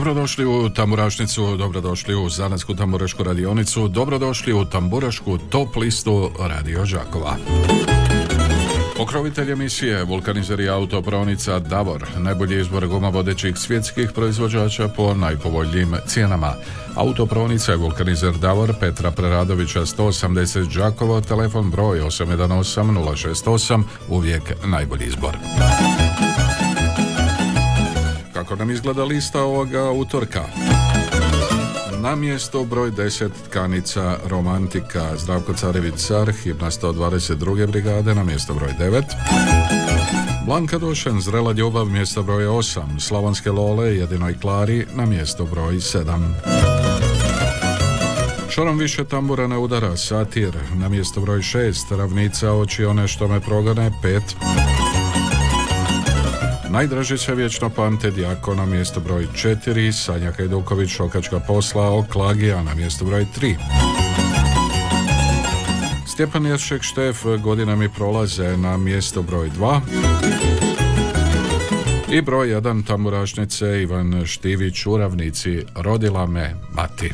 Dobrodošli u Tamburašnicu, dobrodošli u Zanatsku tamburašku radionicu, dobrodošli u Tamburašku top listu Radio Žakova. Pokrovitelj emisije Vulkanizer i autopravnica Davor, najbolji izbor guma vodećih svjetskih proizvođača po najpovoljnijim cijenama. Autopravnica je Vulkanizer Davor Petra Preradovića 180 Đakovo, telefon broj 818 068, uvijek najbolji izbor. Kako nam izgleda lista ovoga utorka? Na mjesto broj 10 tkanica Romantika Zdravko Carević Car, himna 122. brigade na mjesto broj 9. Blanka Došen, Zrela ljubav, mjesto broj 8. Slavonske Lole, Jedinoj Klari, na mjesto broj 7. Šorom više tambura ne udara, Satir, na mjesto broj 6. Ravnica, oči one što me progone, 5. Najdraži se vječno pamte Djako na mjesto broj 4, Sanja Hajduković Šokačka posla Oklagija na mjesto broj 3. Stjepan Jeršek Štef godina mi prolaze na mjesto broj 2. I broj 1 tamburašnice Ivan Štivić u ravnici Rodila me mati.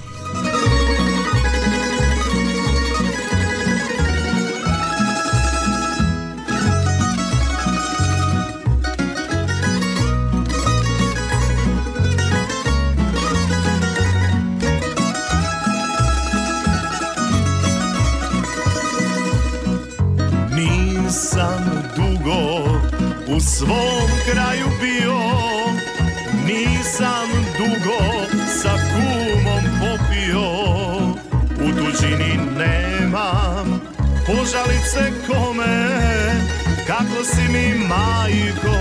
Svom kraju bio. Nisam dugo sa kumom popio. U tuđini nemam požalice kome. Kako si mi majko,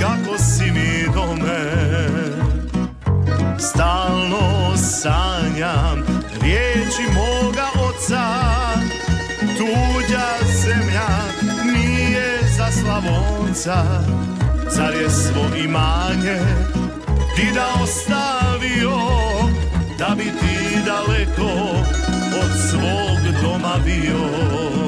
kako si mi dome. Stalno sanjam riječi moga oca. Tuđa zemlja Slavonca Zar je svo imanje ti da ostavio Da bi ti daleko od svog doma bio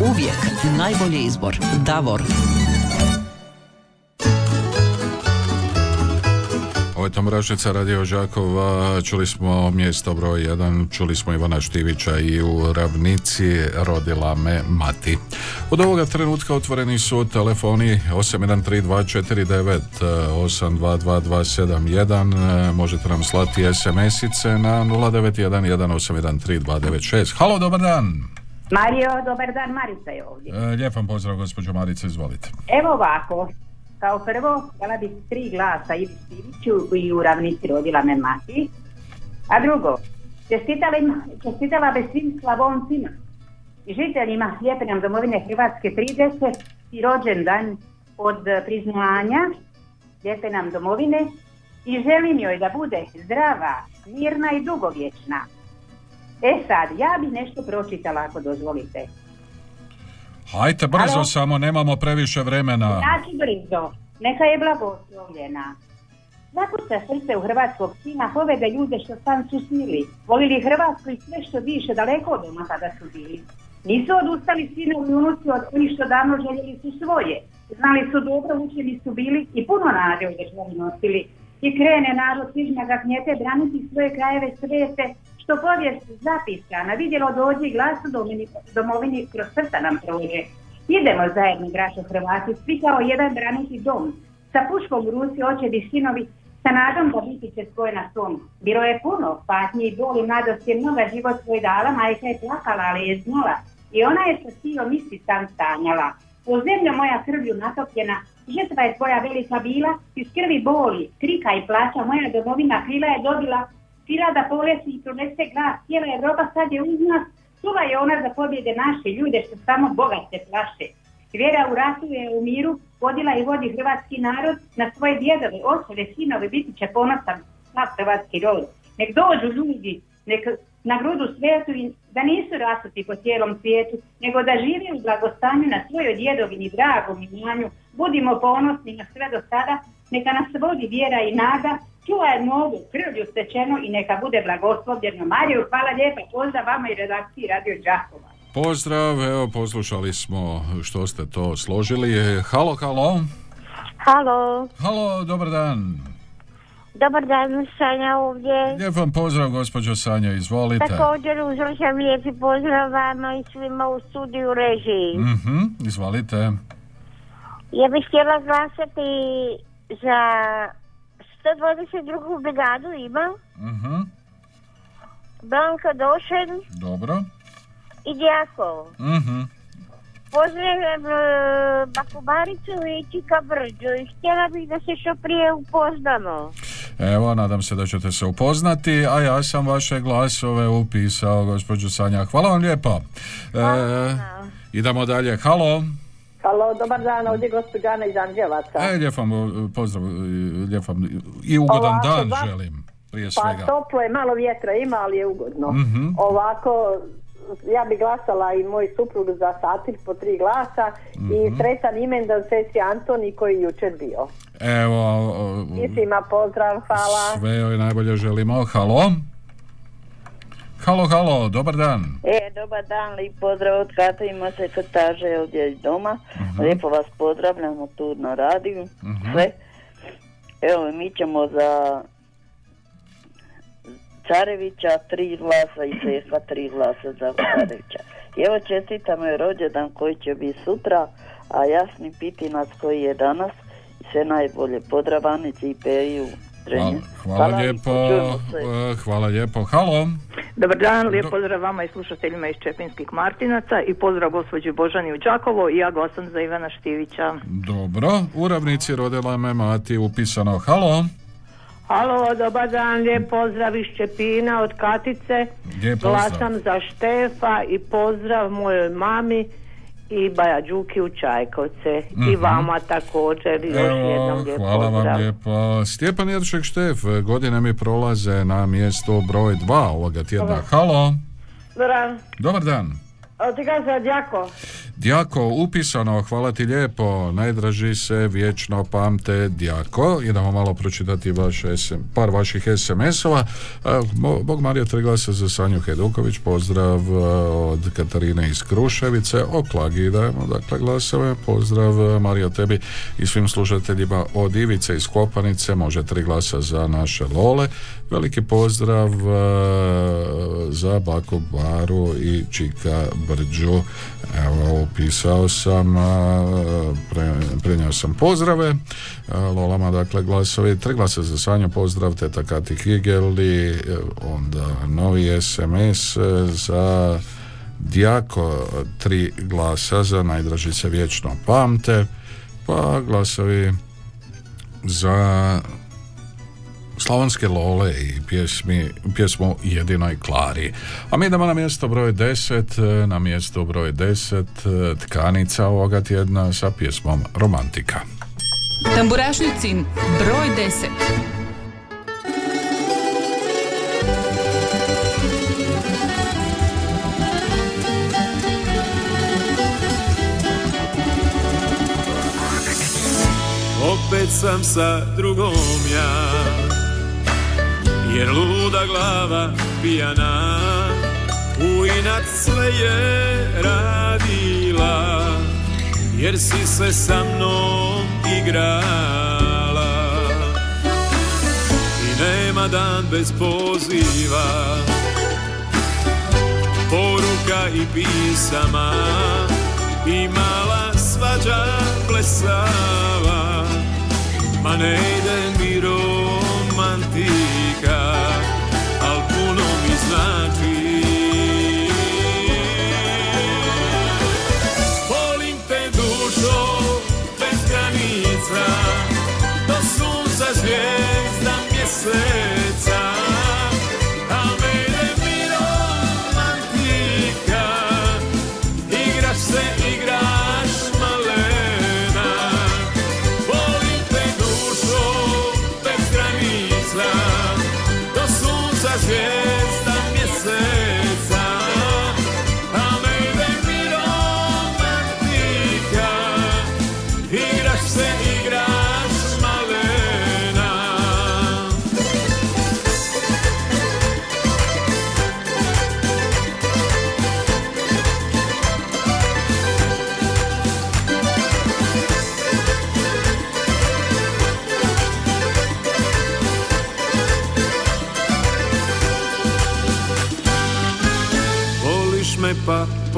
Uvijek najbolji izbor. Davor. Ovo je Radio Žakova, čuli smo mjesto broj 1, čuli smo Ivana Štivića i u Ravnici rodila me mati. Od ovoga trenutka otvoreni su telefoni 813249 822271, možete nam slati SMS-ice na 0911813296. Halo, dobar dan! Mario, dobar dan, Marica je ovdje. E, Lijep vam pozdrav, gospođo Marice, izvolite. Evo ovako, kao prvo, htjela bi tri glasa Ivi Stiviću i u ravnici rodila me mati. A drugo, čestitala, im- čestitala bi svim Slavoncima i žiteljima lijepe nam domovine Hrvatske 30 i rođendan od priznanja lijepe nam domovine i želim joj da bude zdrava, mirna i dugovječna. E sad, ja bi nešto pročitala ako dozvolite. Hajte brzo Halo? samo, nemamo previše vremena. Znači brzo, neka je blagoslovljena. Zakuca srce u hrvatskog sina, povede ljude što sam su snili. Volili Hrvatsku i sve što više, daleko od doma kada su bili. Nisu odustali sinovi i unuci od onih što davno željeli su svoje. Znali su dobro, učeni su bili i puno nade u državi nosili. I krene narod svižnja ga knjete braniti svoje krajeve svete, što povijest zapisana, vidjelo dođe glas u domini- domovini kroz srca nam prođe. Idemo zajedno, braćo Hrvati, svi kao jedan braniti dom. Sa puškom u ruci očevi sinovi, sa nadom da biti će svoj na svom. Bilo je puno patnji i boli, mladost je mnoga život svoj dala, majka je plakala, ali je znala. I ona je sa silom isti sam stanjala. O zemljo moja krvlju natopljena, žrtva je tvoja velika bila, iz krvi boli, krika i plaća, moja domovina krila je dobila, krila da polesi i pronese glas, cijela Evropa sad je uz nas, čuva je ona za pobjede naše ljude što samo Boga se plaše. Vjera u ratu je u miru, vodila i vodi hrvatski narod, na svoje djedove, očeve, sinove, biti će ponosan sav hrvatski rod. Nek dođu ljudi, nek na grudu svetu i da nisu rasuti po cijelom svijetu, nego da žive u blagostanju na svojoj djedovini, dragom imanju. Budimo ponosni na sve do sada, neka nas vodi vjera i nada, čuva je nogu, krvlju stečeno i neka bude blagoslovljeno. Mariju, hvala lijepa, pozdrav vama i redakciji Radio Đakova. Pozdrav, evo poslušali smo što ste to složili. Halo, halo. Halo, Halo, dobar dan. dobar dan, Sanja ovdje. Lijep vam pozdrav, gospođo Sanja, izvolite. Također uzvršam lijepi pozdrav vama i svima u studiju režiji. Mhm, izvolite. Ja bih htjela glasati za 122. brigadu ima Mhm, Blanka Došen dobro. i Djakov. Mhm. Pozdravljam e, Baku Baricu i Čika Brđu i htjela bih da se što prije upoznamo. Evo, nadam se da ćete se upoznati, a ja sam vaše glasove upisao, gospođo Sanja. Hvala vam lijepa. E, idemo dalje. Halo. Halo, dobar dan, ovdje je gospođa Ana iz Anđevaca. E, lijep vam e, pozdrav, e, lijep vam i ugodan Ovako, dan ba- želim, prije Pa svega. toplo je, malo vjetra ima, ali je ugodno. Mhm. Ovako, ja bi glasala i moj suprug za satir po tri glasa Mhm. i sretan imendan sestri Antoni koji je jučer bio. Evo, svima pozdrav, hvala. sve joj najbolje želimo. Halo. Halo, halo, dobar dan. E, dobar dan, lijep pozdrav od Kata ima sekretaže ovdje iz doma. Lijepo vas pozdravljamo tu na radiju. Sve. Evo, mi ćemo za Carevića tri glasa i Sefa tri glasa za Carevića. I evo čestitam joj rođendan koji će biti sutra, a Jasni Pitinac koji je danas. I sve najbolje. Pozdrav Anici i Periju. Hvala, Drenje. hvala lijepo. čujemo se. e, Hvala lijepo. Halo. Dobar dan, lijep Do- pozdrav vama i slušateljima iz Čepinskih Martinaca i pozdrav gospođi Božani u Đakovo i ja glasam za Ivana Štivića. Dobro. U ravnici rodila me mati upisano. Halo. Halo, dobar dan, lijep pozdrav iz Čepina od Katice. Lijep pozdrav. Glasam za Štefa i pozdrav mojoj mami i Baja Đuki u Čajkovce. I Mhm. vama također i još jednom Evo, lijep hvala pozdrav. vam lijepo. Stjepan Jeršek Štef, godine mi prolaze na mjesto broj dva ovoga tjedna. Dobar. Halo, Dobar, dobar dan. A Djako. Djako, upisano, hvala ti lijepo, najdraži se vječno pamte Djako. Idemo malo pročitati vaše SM, par vaših SMS-ova. E, Bog Marija tri glasa za Sanju Heduković, pozdrav e, od Katarine iz Kruševice, o Klagi dajemo dakle glasove, pozdrav e, Marija tebi i svim slušateljima od Ivice iz Kopanice, može tri glasa za naše Lole, veliki pozdrav e, za Baku Baru i Čika Brđu, evo upisao sam, a, pre, prenio sam pozdrave, a, Lolama dakle glasovi, tri glasa za Sanju, pozdrav, teta Kati Higeli, onda novi SMS za Djako, tri glasa za najdraži se vječno pamte, pa glasovi za Slavonske Lole i pjesmi, pjesmu Jedinoj Klari. A mi idemo na mjesto broj 10, na mjesto broj 10 tkanica ovoga tjedna sa pjesmom Romantika. Tamburašnicin broj 10. Opet sam sa drugom ja Jer luda glava pijana U inat sve je radila. Jer si se sa mnom igrala. I nema dan bez poziva Poruka i pisama. I mala svađa plesava Ma ne ide mi romantika Al puno mi znači. Volim te dušo bez granica Do sunca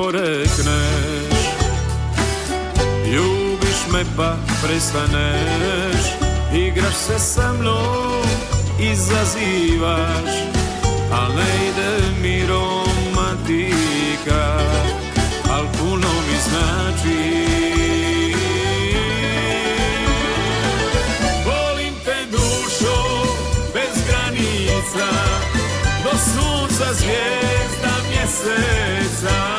porekneš Ljubiš me pa prestaneš Igraš se sa mnom, izazivaš Al ne ide mi romantika Al puno mi znači. Volim te dušo bez granica Do sunca zvijezda mjeseca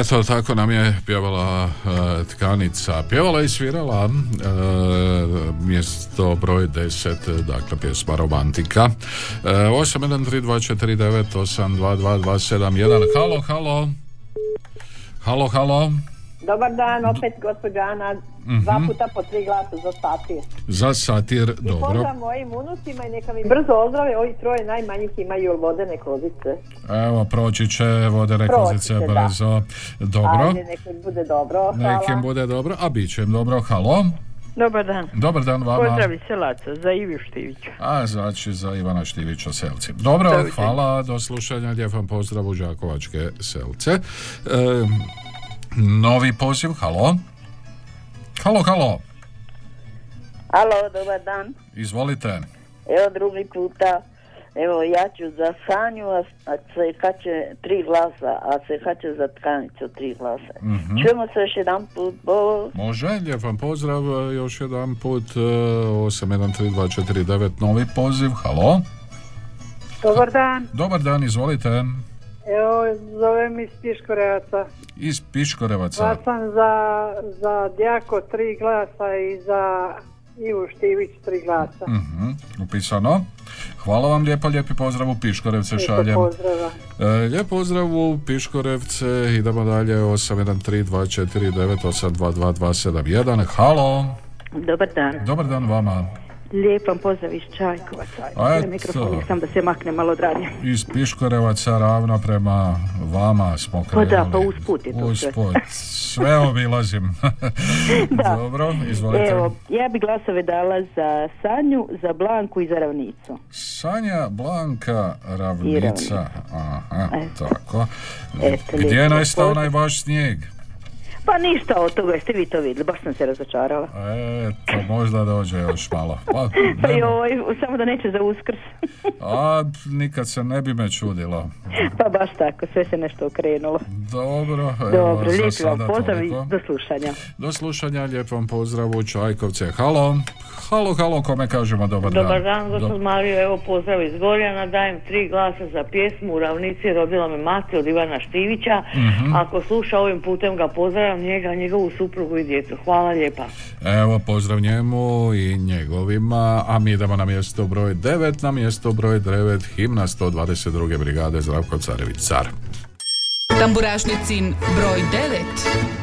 Eto, tako nam je pjevala e, tkanica. Pjevala i svirala e, mjesto broj 10, dakle pjesma Romantika. E, 813249822271. Halo, halo. Halo, halo. Dobar dan, opet gospođa Ana Dva Mhm. puta po tri glasa za satir. Za satir, I dobro. pozdrav mojim unusima i neka mi brzo ozdrave, ovi troje najmanjih imaju vodene kozice. Evo, proći će vodene Proći kozice će, da. brzo. Dobro. Ajde, neka im bude dobro. Hvala. Nek im bude dobro, a bit će im dobro. Halo? Dobar dan. Dobar dan vama. Pozdrav iz Selaca, za Ivi Štivića. A znači za Ivana Štivića Selci. Dobro, hvala, do slušanja, lijep vam pozdrav u Đakovačke Selce. E, novi poziv, halo? Halo, halo, Alo, dobar dan. izvolite. Evo drugi puta. Evo ja ću za Sanju, a, a CH će tri glasa, a CH će za Tkanicu tri glasa. Mhm. Čujemo se još jedan put, bo... Može, lijep vam pozdrav, e, još jedan put, e, 813249, novi poziv, halo? Dobar dan, Dobar dan, izvolite. Evo zovem iz Piškorevaca. Iz Piškorevaca. Glasam za, za Djako tri glasa i za Ivu Štivić tri glasa. Mhm, upisano. Hvala vam lijepo, lijepi pozdrav u Piškorevce Lijepo šaljem. pozdrava. E, lijep pozdrav u Piškorevce, idemo dalje 813249822271. Halo, Dobar dan. dobar dan vama. Lijep vam pozdrav iz Čajkovaca. Eto. Mikrofon sam da se makne malo od radija. Iz Piškorevaca ravno prema vama smo Pa krenuli. da, pa usput je to sve. Usput. Sve obilazim. Dobro, izvolite. Evo, ja bi glasove dala za Sanju, za Blanku i za Ravnicu. Sanja Blanka Ravnica. Aha, tako. Eto, Gdje je lijepo. nestao onaj vaš snijeg? Pa ništa od toga, jeste vi to vidjeli, baš sam se razočarala. Eto, možda dođe još malo. Pa, Pa joj, samo da neće za uskrs. a, nikad se ne bi me čudilo. Pa baš tako, sve se nešto okrenulo. Dobro, evo, Dobro, za lijepi vam sada pozdrav i do slušanja. Do slušanja, lijep vam pozdrav u Čajkovce. Halo, halo, halo, kome kažemo dobar, Dobar dan? dan, gospod Mario, evo pozdrav iz Gorjana, dajem tri glasa za pjesmu u ravnici rodila me mati od Ivana Štivića. Mhm. Ako sluša ovim putem ga pozdravljam njega, njegovu suprugu i djecu. Hvala lijepa. Evo, pozdrav njemu i njegovima, a mi idemo na mjesto broj 9, na mjesto broj 9, himna 122. brigade Zdravko Carević Car. Tamburašnicin broj 9.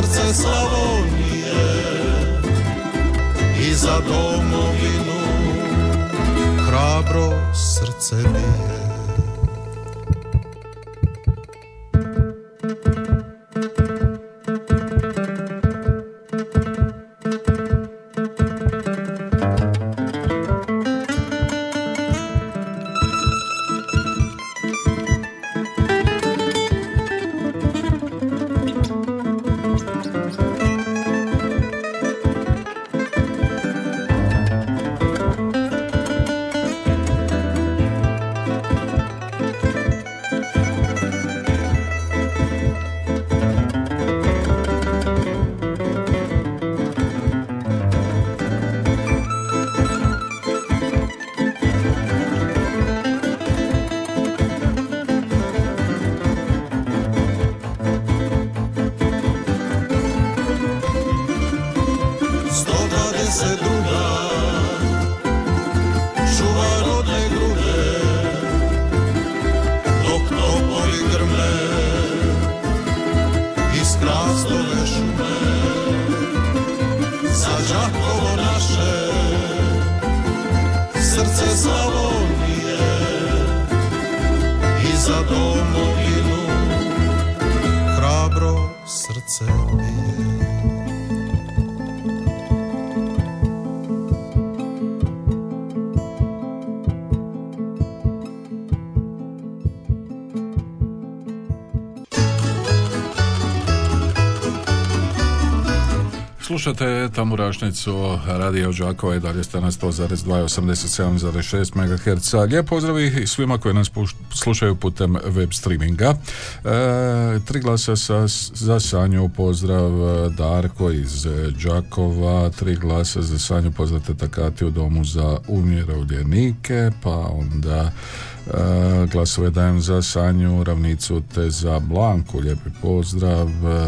srce Slavonije i za domovinu hrabro srce bije. Slušate Tamurašnicu Radio Đakova i dalje ste na 100,2 87,6 MHz. Lijep pozdrav i svima koji nas slušaju putem web streaminga. E, tri glasa sa, za Sanju, pozdrav e, Darko iz Đakova, tri glasa za Sanju, pozdrav teta Kati u domu za umirovljenike, pa onda E, glasove dajem za Sanju, Ravnicu te za Blanku, lijepi pozdrav, e,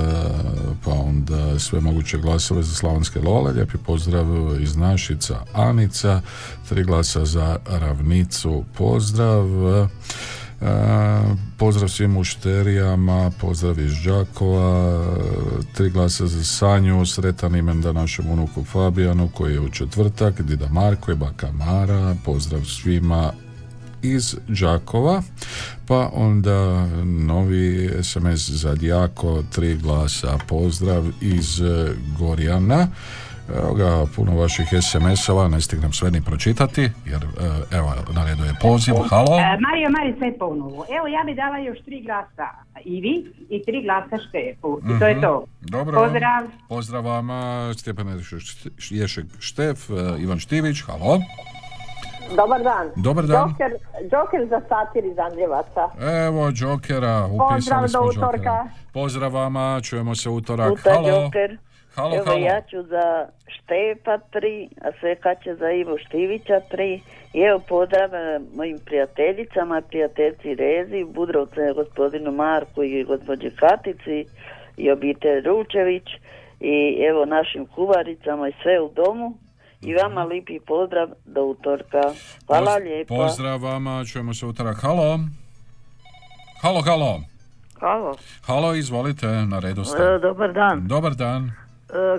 pa onda sve moguće glasove za Slavonske Lole, lijepi pozdrav iz Našica, Anica, tri glasa za Ravnicu, pozdrav, e, pozdrav svim mušterijama, pozdrav iz Đakova, tri glasa za Sanju, sretan imendan našem unuku Fabijanu koji je u četvrtak, Dida Marko i Baka Mara, pozdrav svima iz Đakova, pa onda novi SMS za Djako, tri glasa, pozdrav iz e, Gorjana. Evo ga, puno vaših SMS-ova, ne stignem sve ni pročitati, jer e, evo, na redu je poziv, halo. E, Mario Marica je ponovo. Evo, ja bi dala još tri glasa Ivi i tri glasa Štefu. I to je to. Mhm. Dobro. Pozdrav. Pozdrav vama, Stjepan Ješek Štef, e, Ivan Štivić, halo. Dobar dan. Dobar dan. Joker, Joker za satir iz Andljevaca. Evo, Jokera, Pozdrav upisali do smo utorka. Jokera. Pozdrav vama, čujemo se utorak. Puta Halo. Joker. Halo, Evo halo. ja ću za Štepa tri, a sve kad će za Ivo Štivića tri. I evo pozdrav mojim prijateljicama, prijateljci Rezi, Budrovce, gospodinu Marku i gospođi Katici i obitelj Ručević i evo našim kuvaricama i sve u domu. I vama lipi pozdrav do utorka. Hvala Poz- lijepo. Pozdrav vama, čujemo se utorak. Halo. Halo, halo. Halo, Halo, izvolite, na redu ste. E, dobar dan. Dobar dan. E,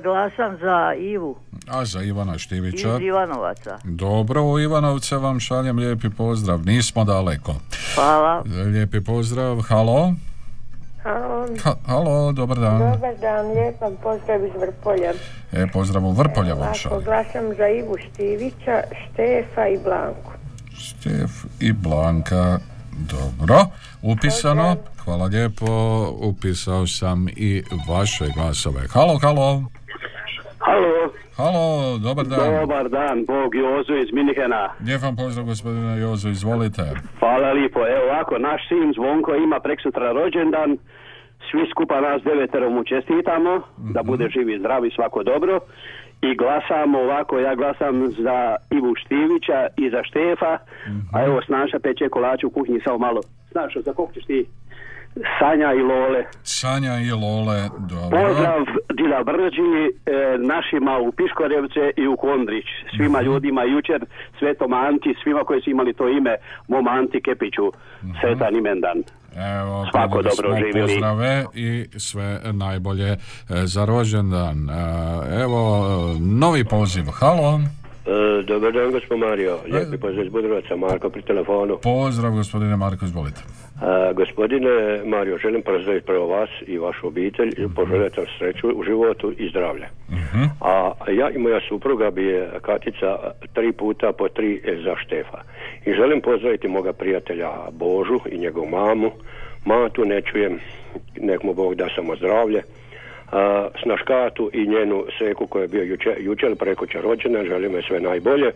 glasam za Ivu A za Ivana iz Štivića. Ivanovaca. Dobro, u Ivanovce vam šaljem lijepi pozdrav. Nismo daleko. Hvala. Lijepi pozdrav. Halo. Ha- halo, dobar dan. Dobar dan, lijepan pozdrav iz Vrpolja. E, pozdrav u Vrpolje vam šaljem. glasam za Ivu Štivića, Štefa i Blanku. Štef i Blanka. Dobro, upisano. Hvala lijepo. Upisao sam i vaše glasove. Halo, halo. Halo. Halo, dobar dan. Dobar dan, Bog Jozo iz Minihena. Lijep vam pozdrav gospodine Jozo, izvolite. Hvala lijepo. Evo ovako, naš sin Zvonko ima preksutra rođendan. Svi skupa nas devetero mu čestitamo, da Mhm. bude živ i zdrav i svako dobro. I glasamo ovako, ja glasam za Ivu Štivića i za Štefa, Mhm. a evo Snaša peče kolače u kuhinji samo malo. Snašo, za kog ćeš ti? Sanja i Lole. Sanja i Lole, dobro. Pozdrav Dila Brđi, e, našima u Piškorevce i u Kondrić. Svima Mhm. ljudima jučer, Svetom Anti, svima koji su imali to ime, mom Anti Kepiću, Mhm. sretan imendan. Evo, Svako dobro živjeli. Pozdrave i sve najbolje e, za rođendan. E, Evo, novi poziv. Halo. E, dobar dan, gospod Mario. Lijepi pozdrav iz Budrovaca, Marko pri telefonu. Pozdrav, gospodine Marko, izvolite. E, gospodine Mario, želim pozdraviti prvo vas i vašu obitelj i poželjeti vam sreću u životu i zdravlje. A ja i moja supruga bi je Katica tri puta po tri za Štefa. I želim pozdraviti moga prijatelja Božu i njegovu mamu. Matu ne čujem, nek mu Bog da samo zdravlje. Snaškatu i njenu seku koja je bio juče, jučer ili prekoće rođena, želim joj sve najbolje.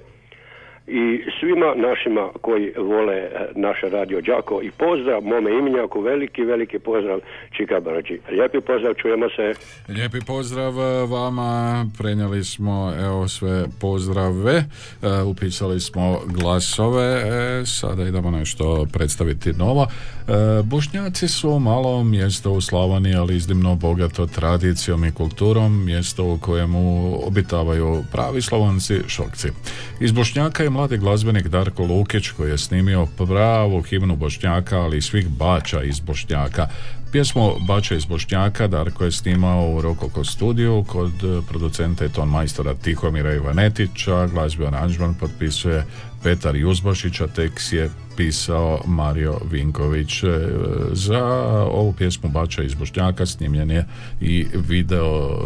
I svima našima koji vole e, naše radio Đako i pozdrav mome imenjaku, veliki, veliki pozdrav Čika Brđi. Lijepi pozdrav, čujemo se. Lijepi pozdrav e, vama, prenijeli smo evo sve pozdrave, e, upisali smo glasove, sada idemo nešto predstaviti novo. Bošnjaci su malo mjesto u Slavoniji, ali iznimno bogato tradicijom i kulturom, mjesto u kojemu obitavaju pravi slavonci šokci. Iz Bošnjaka je mladi glazbenik Darko Lukić koji je snimio pravu himnu Bošnjaka, ali i svih bača iz Bošnjaka. Pjesmu Bača iz Bošnjaka Darko je snimao u Rokoko studiju kod producenta i ton majstora Tihomira Ivanetića, glazbi aranžman potpisuje Petar Juzbašić, a tekst je pisao Mario Vinković. E, Za ovu pjesmu Bača iz Bošnjaka snimljen je i video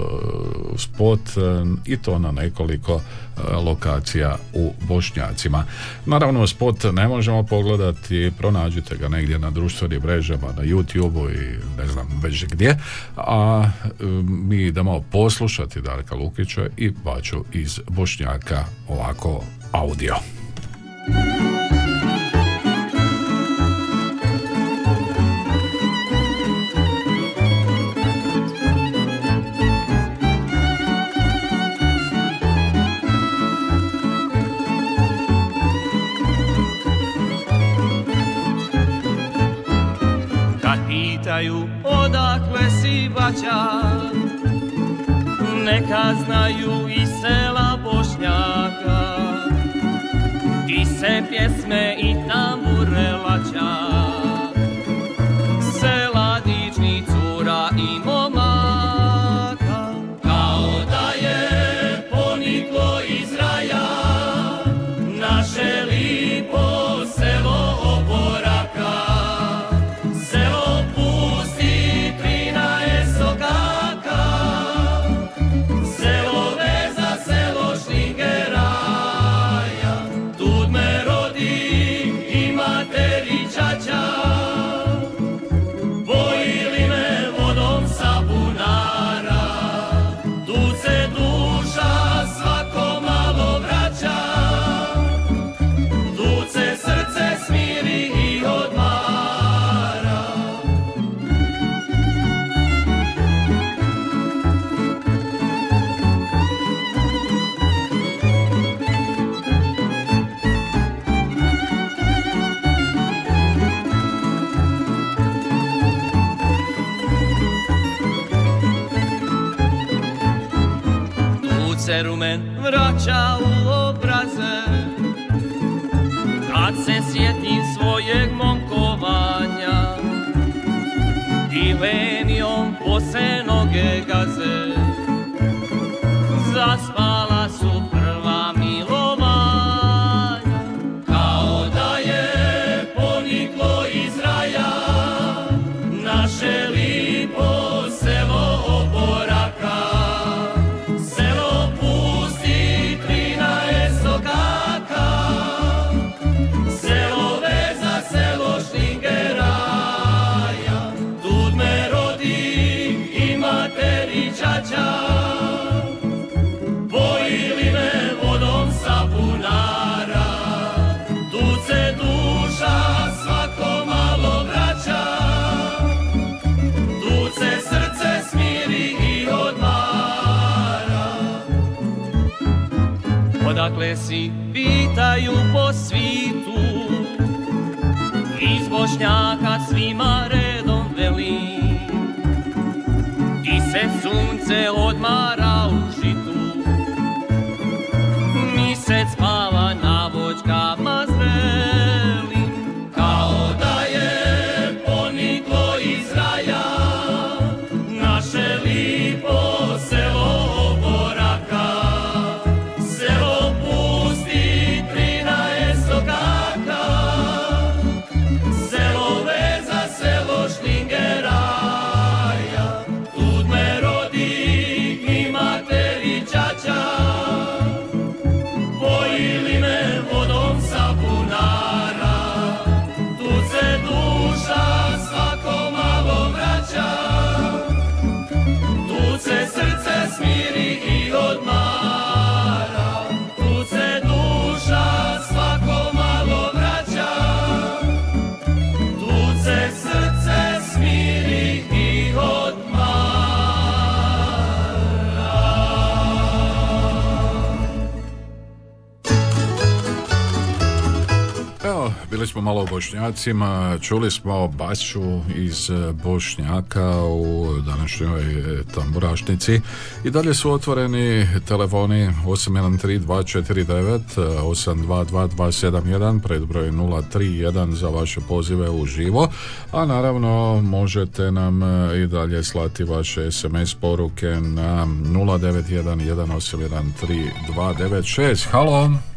spot e, i to na nekoliko e, lokacija u Bošnjacima. Naravno, spot ne možemo pogledati, pronađite ga negdje na društvenim mrežama, na YouTubeu i ne znam već gdje, a mi idemo poslušati Darka Lukića i Baču iz Bošnjaka ovako audio. Pitaju odakle si bača Neka znaju i pjesme i tambure laća rumen vraća u obraze. Kad se sjetim svojeg momkovanja Dilenijom pose noge gaze pitaju po smo malo o Bošnjacima, čuli smo Bašu iz e, Bošnjaka u današnjoj e, tamburašnici. I dalje su otvoreni telefoni 813249 822271 predbroj 031 za vaše pozive u živo, a naravno možete nam e, i dalje slati vaše SMS poruke na 0911813 Halo!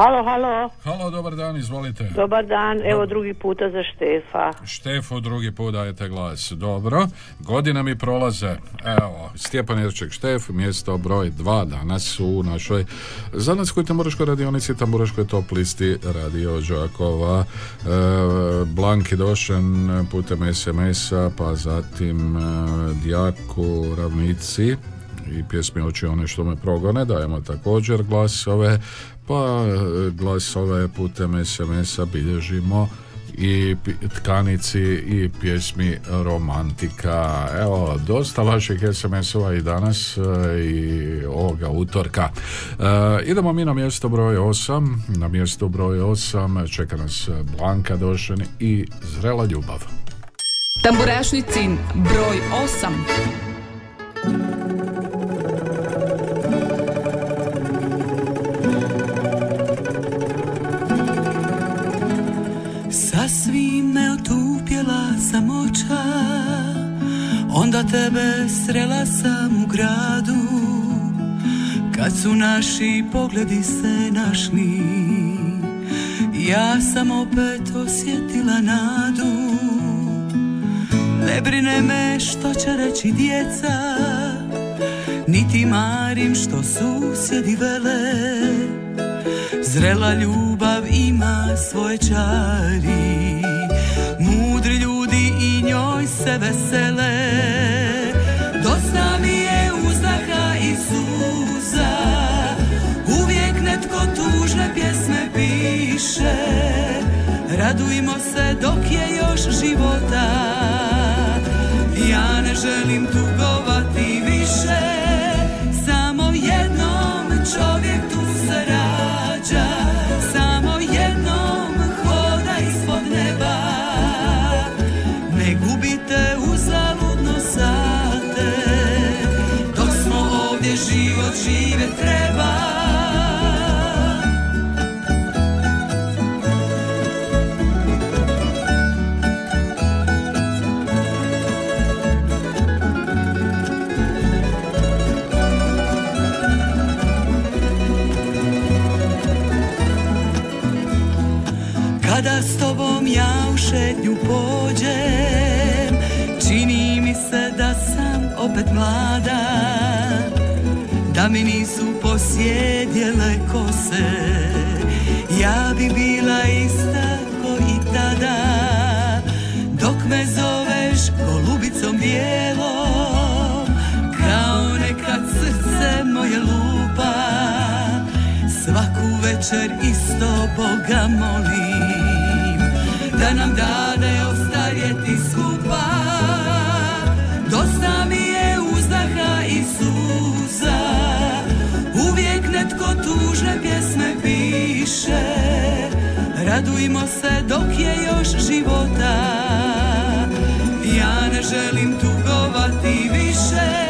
Halo, halo. Halo, dobar dan, izvolite. Dobar dan, evo drugi puta za Štefa. Štefu drugi put dajete glas. Dobro. Godina mi prolaze. Evo, Stjepan Jerček Štef, mjesto broj 2 danas u našoj Zanatskoj tamburaškoj radionici, tamburaškoj top listi Radio Đakova. E, Blanki Došen putem SMS-a, pa zatim e, Djaku Ravnici i pjesmi Oči one što me progone, dajemo također glasove, pa glasove putem SMS-a bilježimo i tkanici i pjesmi romantika. Evo, dosta vaših SMS-ova i danas e, i ovoga utorka. E, idemo mi na mjesto broj 8. Na mjesto broj 8 čeka nas Blanka Došen i Zrela ljubav. Tamburašnicin broj 8. otupjela samoća Onda tebe srela sam u gradu. Kad su naši pogledi se našli Ja sam opet osjetila nadu. Ne brine me što će reći djeca Niti marim što susjedi vele. Zrela ljubav ima svoje čari Mudri ljudi i njoj se vesele. Dosta mi je uzdaha i suza. Uvijek netko tužne pjesme piše. Radujmo se dok je još života. Ja ne želim tugovati opet mlada Da mi nisu posjedjele kose. Ja bi bila ista ko i tada Dok me zoveš golubicom bijelom Kao nekad srce moje lupa. Svaku večer isto Boga molim Da nam dade ostarjeti netko tužne pjesme piše. Radujmo se dok je još života. Ja ne želim tugovati više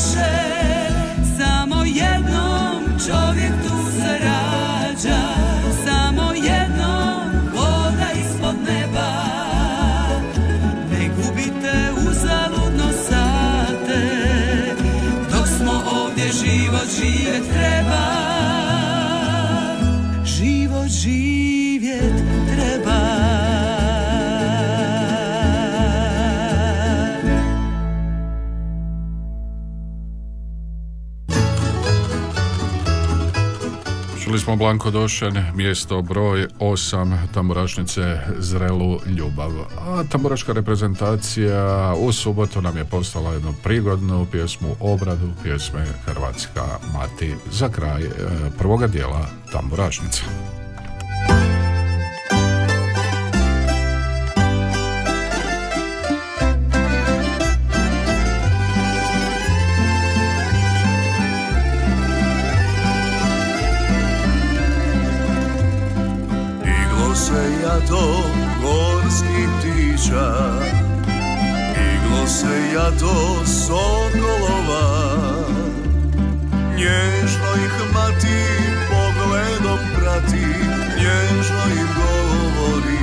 tugovati smo Blanko Došen, mjesto broj 8 Tamburašnice Zrelu Ljubav. A tamburaška reprezentacija u subotu nam je postala jednu prigodnu pjesmu obradu pjesme Hrvatska mati za kraj e, prvoga dijela Tamburašnice. Se jato gorskih ptića Iglo se jato sokolova Nježno ih mati pogledom prati Nježno im govori.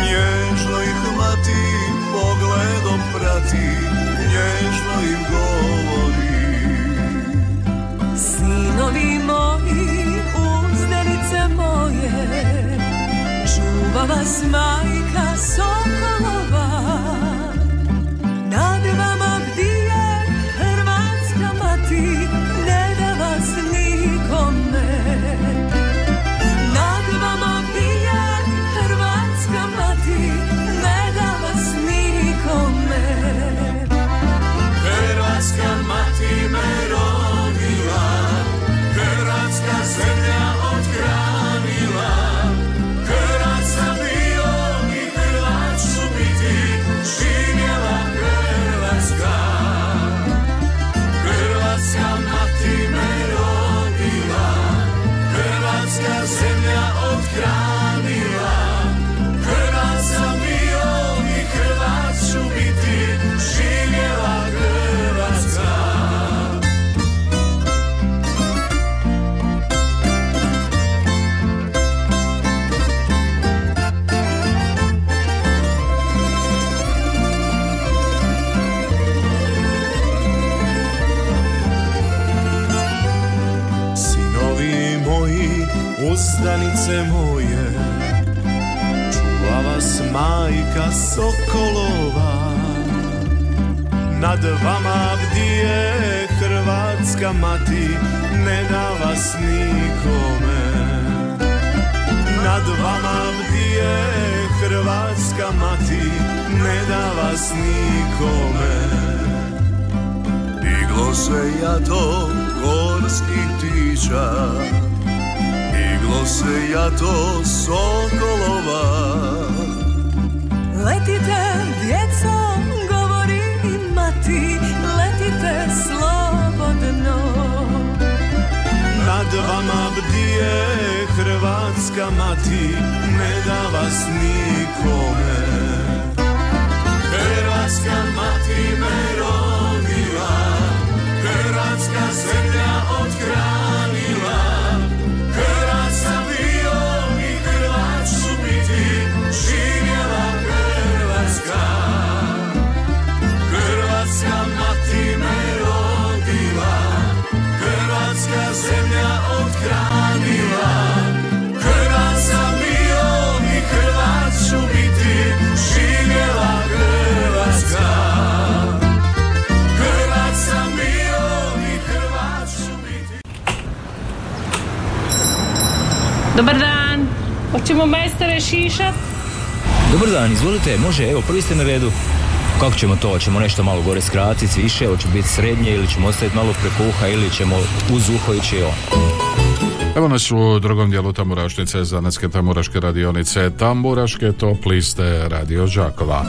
Nježno ih mati pogledom prati Nježno im govori Sokolova. Nad vama bdije Hrvatska mati, ne da vas nikome. Nad vama bdije Hrvatska mati, ne da vas nikome. Iglo se jato gorskih ptića, iglo se jato sokolova. Letite, djeco, govori mati, letite slobodno. Nad vama bdije Hrvatska mati, ne da vas nikome. Hrvatska mati me rodila, Hrvatska zemlja Dobar dan. Hoćemo majstore šišat? Dobar dan, izvolite, može, evo, prvi ste na redu. Kako ćemo to? Hoćemo nešto malo gore skratiti, više, hoće biti srednje ili ćemo ostaviti malo preko uha ili ćemo uz uho ići on. Evo nas u drugom dijelu Tamburašnice, zanetske tamburaške radionice, Tamburaške top liste Radio Žakova.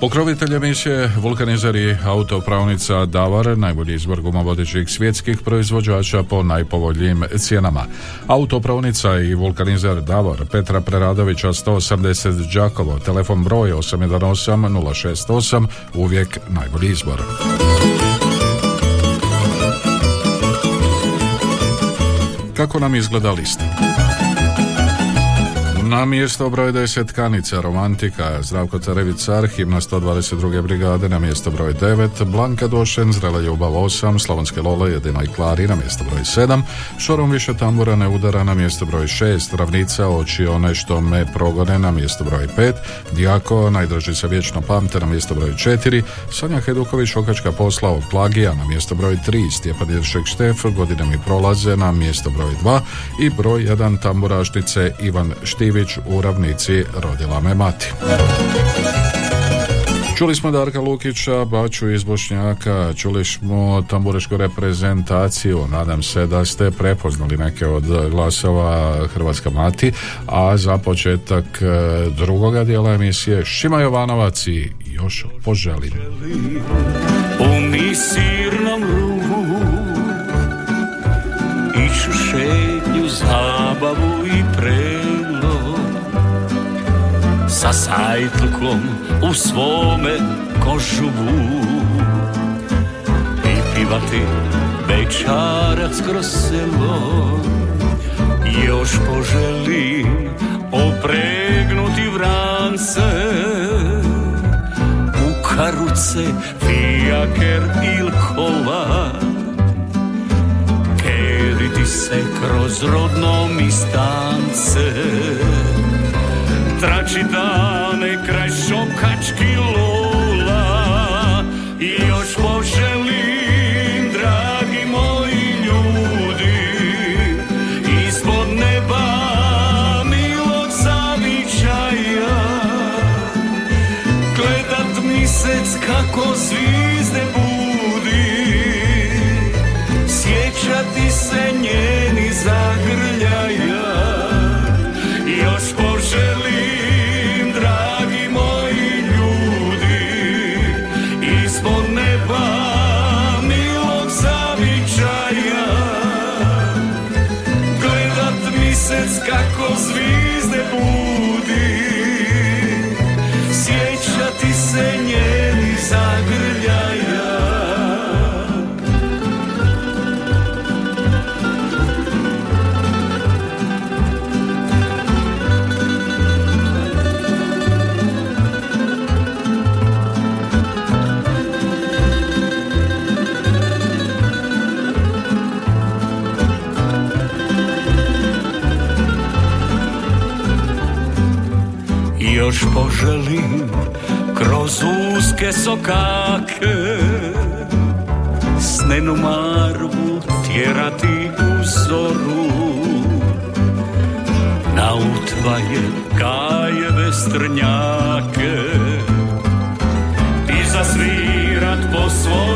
Pokrovitelj emisije vulkanizeri autopravnica Davar, najbolji izbor gumovodećih svjetskih proizvođača po najpovoljnijim cijenama. Autopravnica i vulkanizer Davor Petra Preradovića 180 Đakovo, telefon broj 818 068, uvijek najbolji izbor. Kako nam izgleda lista? Na mjesto broj 10 Kanica Romantika Zdravko Carević Car himna 122. brigade na mjesto broj 9 Blanka Došen Zrela ljubav 8 Slavonske Lole Jedino i Klari na mjesto broj 7 Šorom više tambura ne udara na mjesto broj 6 Ravnica oči one što me progone na mjesto broj 5 Dijako najdraži se vječno pamte na mjesto broj 4 Sanja Heduković okačka posla od plagija na mjesto broj 3 Stjepan Jeršek Štef godine mi prolaze na mjesto broj 2 i broj 1 tamburašnice Ivan Štivić u ravnici Rodila me mati. Čuli smo Darka Lukića, Baču iz Bošnjaka, čuli smo tamburešku reprezentaciju, nadam se da ste prepoznali neke od glasova Hrvatska mati, a za početak e, drugoga dijela emisije Šima Jovanovac i još poželim. U misirnom ruhu Išu šetnju, zabavu Sa sajtlukom u svome kožuvu I pivati večarac kroz selo Još poželim opregnuti vrance u karuce, fijaker il kola Keriti se kroz rodno mi stance Трачі дани, край шопкачки лов. Uske sokake. Snenu marvu tjerati u zoru. Na utvaje gajeve strnjake. I zasvirat po svojemu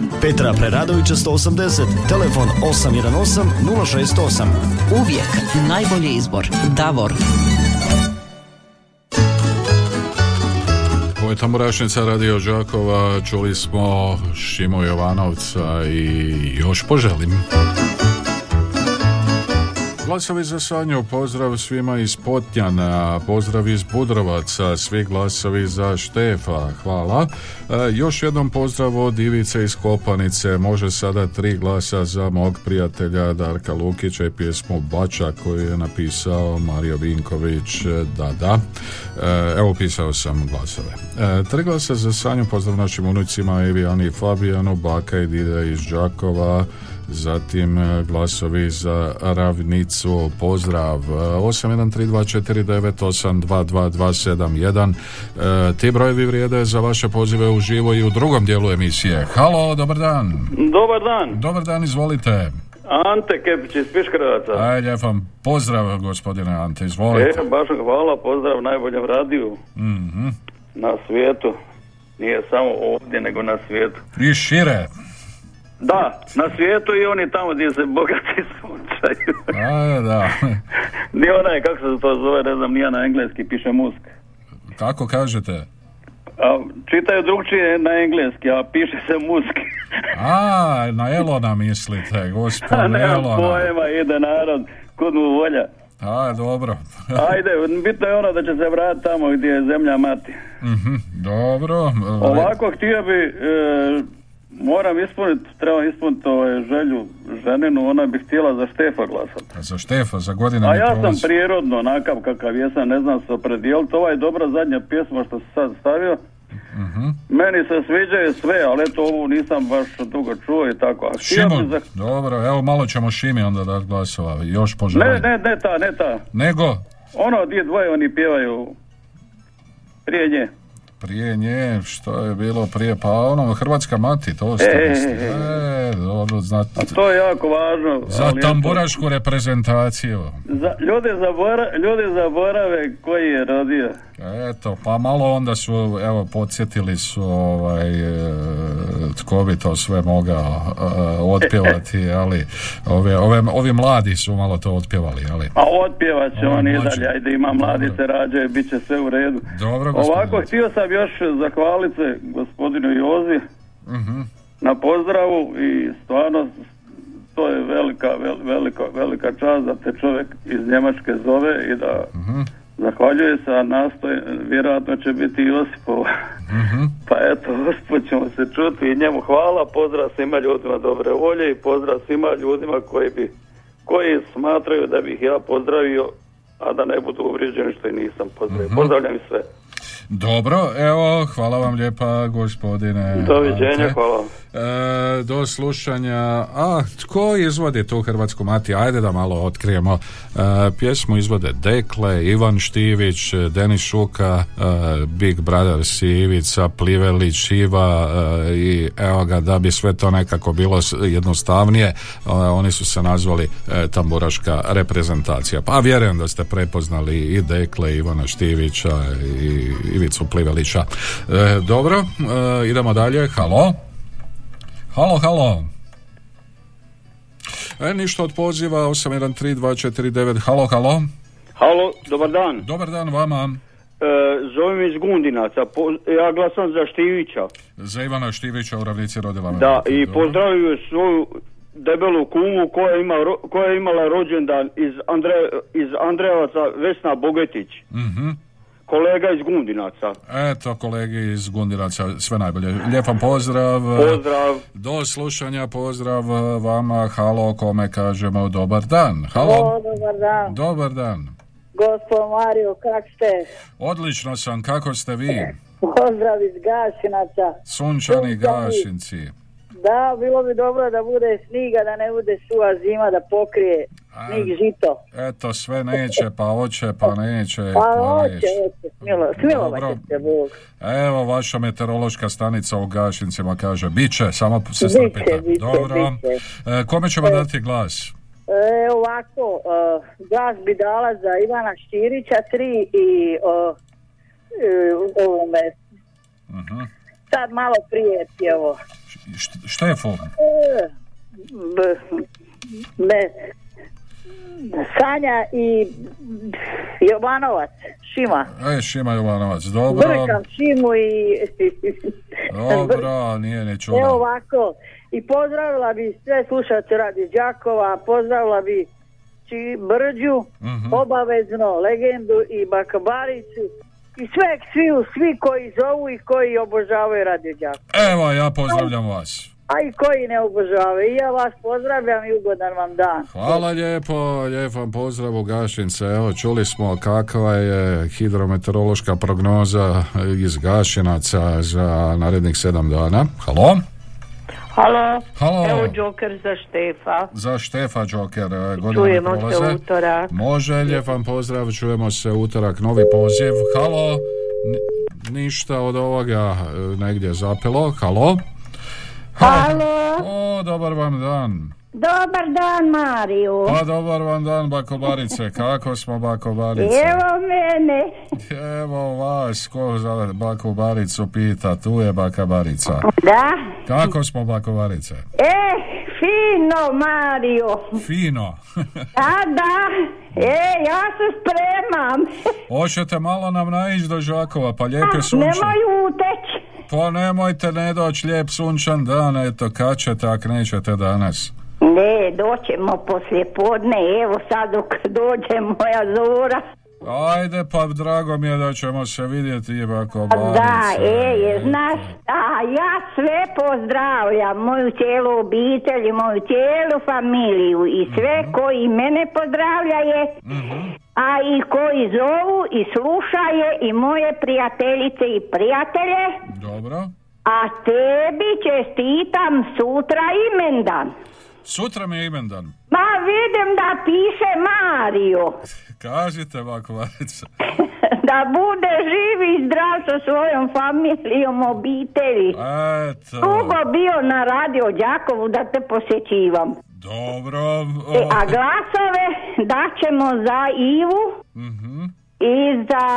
Petra Preradovića 180, telefon 818 068. Uvijek najbolji izbor. Davor. Ovo je tamburašnica Radio Đakova, čuli smo Šimo Jovanovca i još poželim. Glasovi za Sanju, pozdrav svima iz Potnjana, pozdrav iz Budrovaca, svi glasovi za Štefa, hvala. E, još jednom pozdrav od Ivice iz Kopanice, može sada tri glasa za mog prijatelja Darka Lukića i pjesmu Bača koju je napisao Mario Vinković, da, da. E, evo pisao sam glasove. E, tri glasa za Sanju, pozdrav našim unucima Evi, Ani i Fabijanu, Baka i Dida iz Đakova, Zatim e, glasovi za ravnicu, pozdrav e, 813249822271. E, Ti brojevi vrijede za vaše pozive u živo i u drugom dijelu emisije. Halo, dobar dan. Dobar dan. Dobar dan, izvolite. Ante Kepić iz Piškrevaca. Ajde, lijep vam pozdrav, gospodine Ante, izvolite. E, baš hvala, pozdrav najboljem radiju Mhm. na svijetu. Nije samo ovdje, nego na svijetu. I šire. Da, na svijetu i oni tamo gdje se bogati sunčaju. A, da. Nije onaj, kako se to zove, ne znam, nije na engleski, piše musk. Kako kažete? A, čitaju drugčije na engleski, a piše se musk. A, na Elona mislite, gospod nemam Elona. pojma, ide narod, kud mu volja. A, dobro. Ajde, bitno je ono da će se vratiti tamo gdje je zemlja mati. Mhm, dobro. Ovako htio bi, e, moram ispuniti, trebam ispuniti ovaj, želju ženinu, ona bi htjela za Štefa glasati. Za Štefa, za godine A ja sam prolazi. prirodno onakav kakav jesam, ne znam se opredijeliti. Ova je dobra zadnja pjesma što se sad stavio. Mhm. Meni se sviđaju sve, ali eto ovu nisam baš dugo čuo i tako. A bi za... dobro, evo malo ćemo Šimi onda dati glasova, još Ne, poželjeti. ne, ne ta, ne ta. Nego, Ono gdje dvoje oni pjevaju prije nje. Prije nje, što je bilo prije, pa ono, Hrvatska mati, to ste E, e, e. Dobro, znate. A to je jako važno. Za tamburašku reprezentaciju. Za, ljudi, zabora, ljudi zaborave koji je rodio. Eto, pa malo onda su, evo, podsjetili su ovaj, e, tko bi to sve mogao e, otpjevati, ali ove, ove, ovi mladi su malo to otpjevali, ali. A otpjevat će Ovo on i mlađe. dalje, ajde ima mladi se rađaju, bit će sve u redu. Dobro. Ovako, htio sam još zahvaliti se gospodinu Jozi Mhm. na pozdravu i stvarno to je velika, vel- velika, velika čast da te čovjek iz Njemačke zove i da Mhm. Zahvaljuje se, a nastoji, vjerojatno će biti Josipov. Mhm. Pa eto, usput ćemo se čuti i njemu hvala, pozdrav svima ljudima dobre volje i pozdrav svima ljudima koji bi koji smatraju da bih ja pozdravio, a da ne budu uvrijeđeni što i nisam pozdravio. Mhm. Pozdravljam sve. Dobro, evo, hvala vam lijepa gospodine. Doviđenja, Ante. hvala. E, do slušanja. A, tko izvodi tu Hrvatsku mati? Ajde da malo otkrijemo. E, pjesmu izvode Dekle, Ivan Štivić, Denis Šuka, e, Big Brothers i Ivica Plivelić, Iva e, i evo ga, da bi sve to nekako bilo jednostavnije, e, oni su se nazvali e, tamburaška reprezentacija. Pa vjerujem da ste prepoznali i Dekle, Ivana Štivića i Ivicu Plivelića. E, dobro, e, idemo dalje. Halo? Halo, halo. E, ništa od poziva, 813249, halo, halo. Halo, dobar dan. Dobar dan vama. E, zovem iz Gundinaca, po- ja glasam za Štivića. Za Ivana Štivića u ravnici rodila me Da, i Dobro. pozdravio svoju debelu kumu koja, ima, koja je imala rođendan iz, Andre, iz Andrejevaca Vesna Bogetić, Mhm. Kolega iz Gundinaca. Eto, kolegi iz Gundiraca, sve najbolje. Lijep vam pozdrav. Pozdrav. Do slušanja, pozdrav vama. Halo, kome kažemo dobar dan. Halo. dobar dan. Dobar dan. Gospod Mario, kak ste? Odlično sam, kako ste vi? Pozdrav iz Gašinaca. Sunčani gašinci. Da, bilo bi dobro da bude sniga, da ne bude suva zima, da pokrije žito. Eto, sve neće, pa hoće, pa neće. Pa pa hoće, neće. smilo, smilovat će se Bog. Evo, vaša meteorološka stanica u Gašincima kaže, bit će, samo se strpite. biće, Dobro. biće. E, kome ćemo dati glas? E, ovako, uh, glas bi dala za Ivana Štirića, tri i uh, e, ovome, Mhm. sad malo prije pjevo. Št- Štefu. E, b- ne, Sanja i Jovanovac, Šima. E, Šima Jovanovac, dobro. Brkam Šimu i... Dobro, nije ni čudo. Evo ovako, i pozdravila bi sve slušalce radi Đakova, pozdravila bi znači Brđu, Mhm. obavezno legendu i Bakabaricu i sve, svi, svi koji zovu i koji obožavaju Radio Đakovo. Evo, ja pozdravljam vas. A i koji ne obožavaju. I ja vas pozdravljam i ugodan vam dan. Hvala lijepo, lijep vam pozdrav u Gašince. Evo, čuli smo kakva je hidrometeorološka prognoza iz Gašinaca za narednih sedam dana. Halo? Halo, Halo. evo Joker za Štefa. Za Štefa Joker, e, godine Čujemo prolaze. se utorak. Može, lijep vam pozdrav, čujemo se utorak, novi poziv. Halo? Ni- ništa od ovoga e, negdje zapelo. Halo? Halo, O, dobar vam dan. dobar dan Mariju. Pa dobar vam dan, Bakobarice. Kako smo, Bakobarice? Evo mene. Evo vas, ko za Bakobaricu pita, tu je Bakabarica. Da? Kako smo, Bakobarice? E, fino Mariju. Fino. Da, da. E, ja se spremam. Hoćete malo nam naići do Žakova, pa lijep je sunčan. Nemoj uteć. Pa nemojte ne doći lijep sunčan dan, eto, kad ćete, ak nećete danas. Ne, doćemo poslije podne. Evo sad dok dođe moja zora. Ajde, pa drago mi je da ćemo se vidjeti, Bakobarice. Da, e, je, znaš, a ja sve pozdravljam, moju cijelu obitelj i moju cijelu familiju i sve koji mene pozdravljaje, a i koji zovu i slušaje i moje prijateljice i prijatelje, Dobro. a tebi čestitam sutra imendan. Sutra mi je imendan. Ma vidim da piše Mario, Kažite, Bakobarice. da bude živ i zdrav sa svojom familijom, obitelji. Eto. Dugo bio na radio Đakovu da te posjećivam. Dobro. E, a glasove daćemo za Ivu Mhm. i za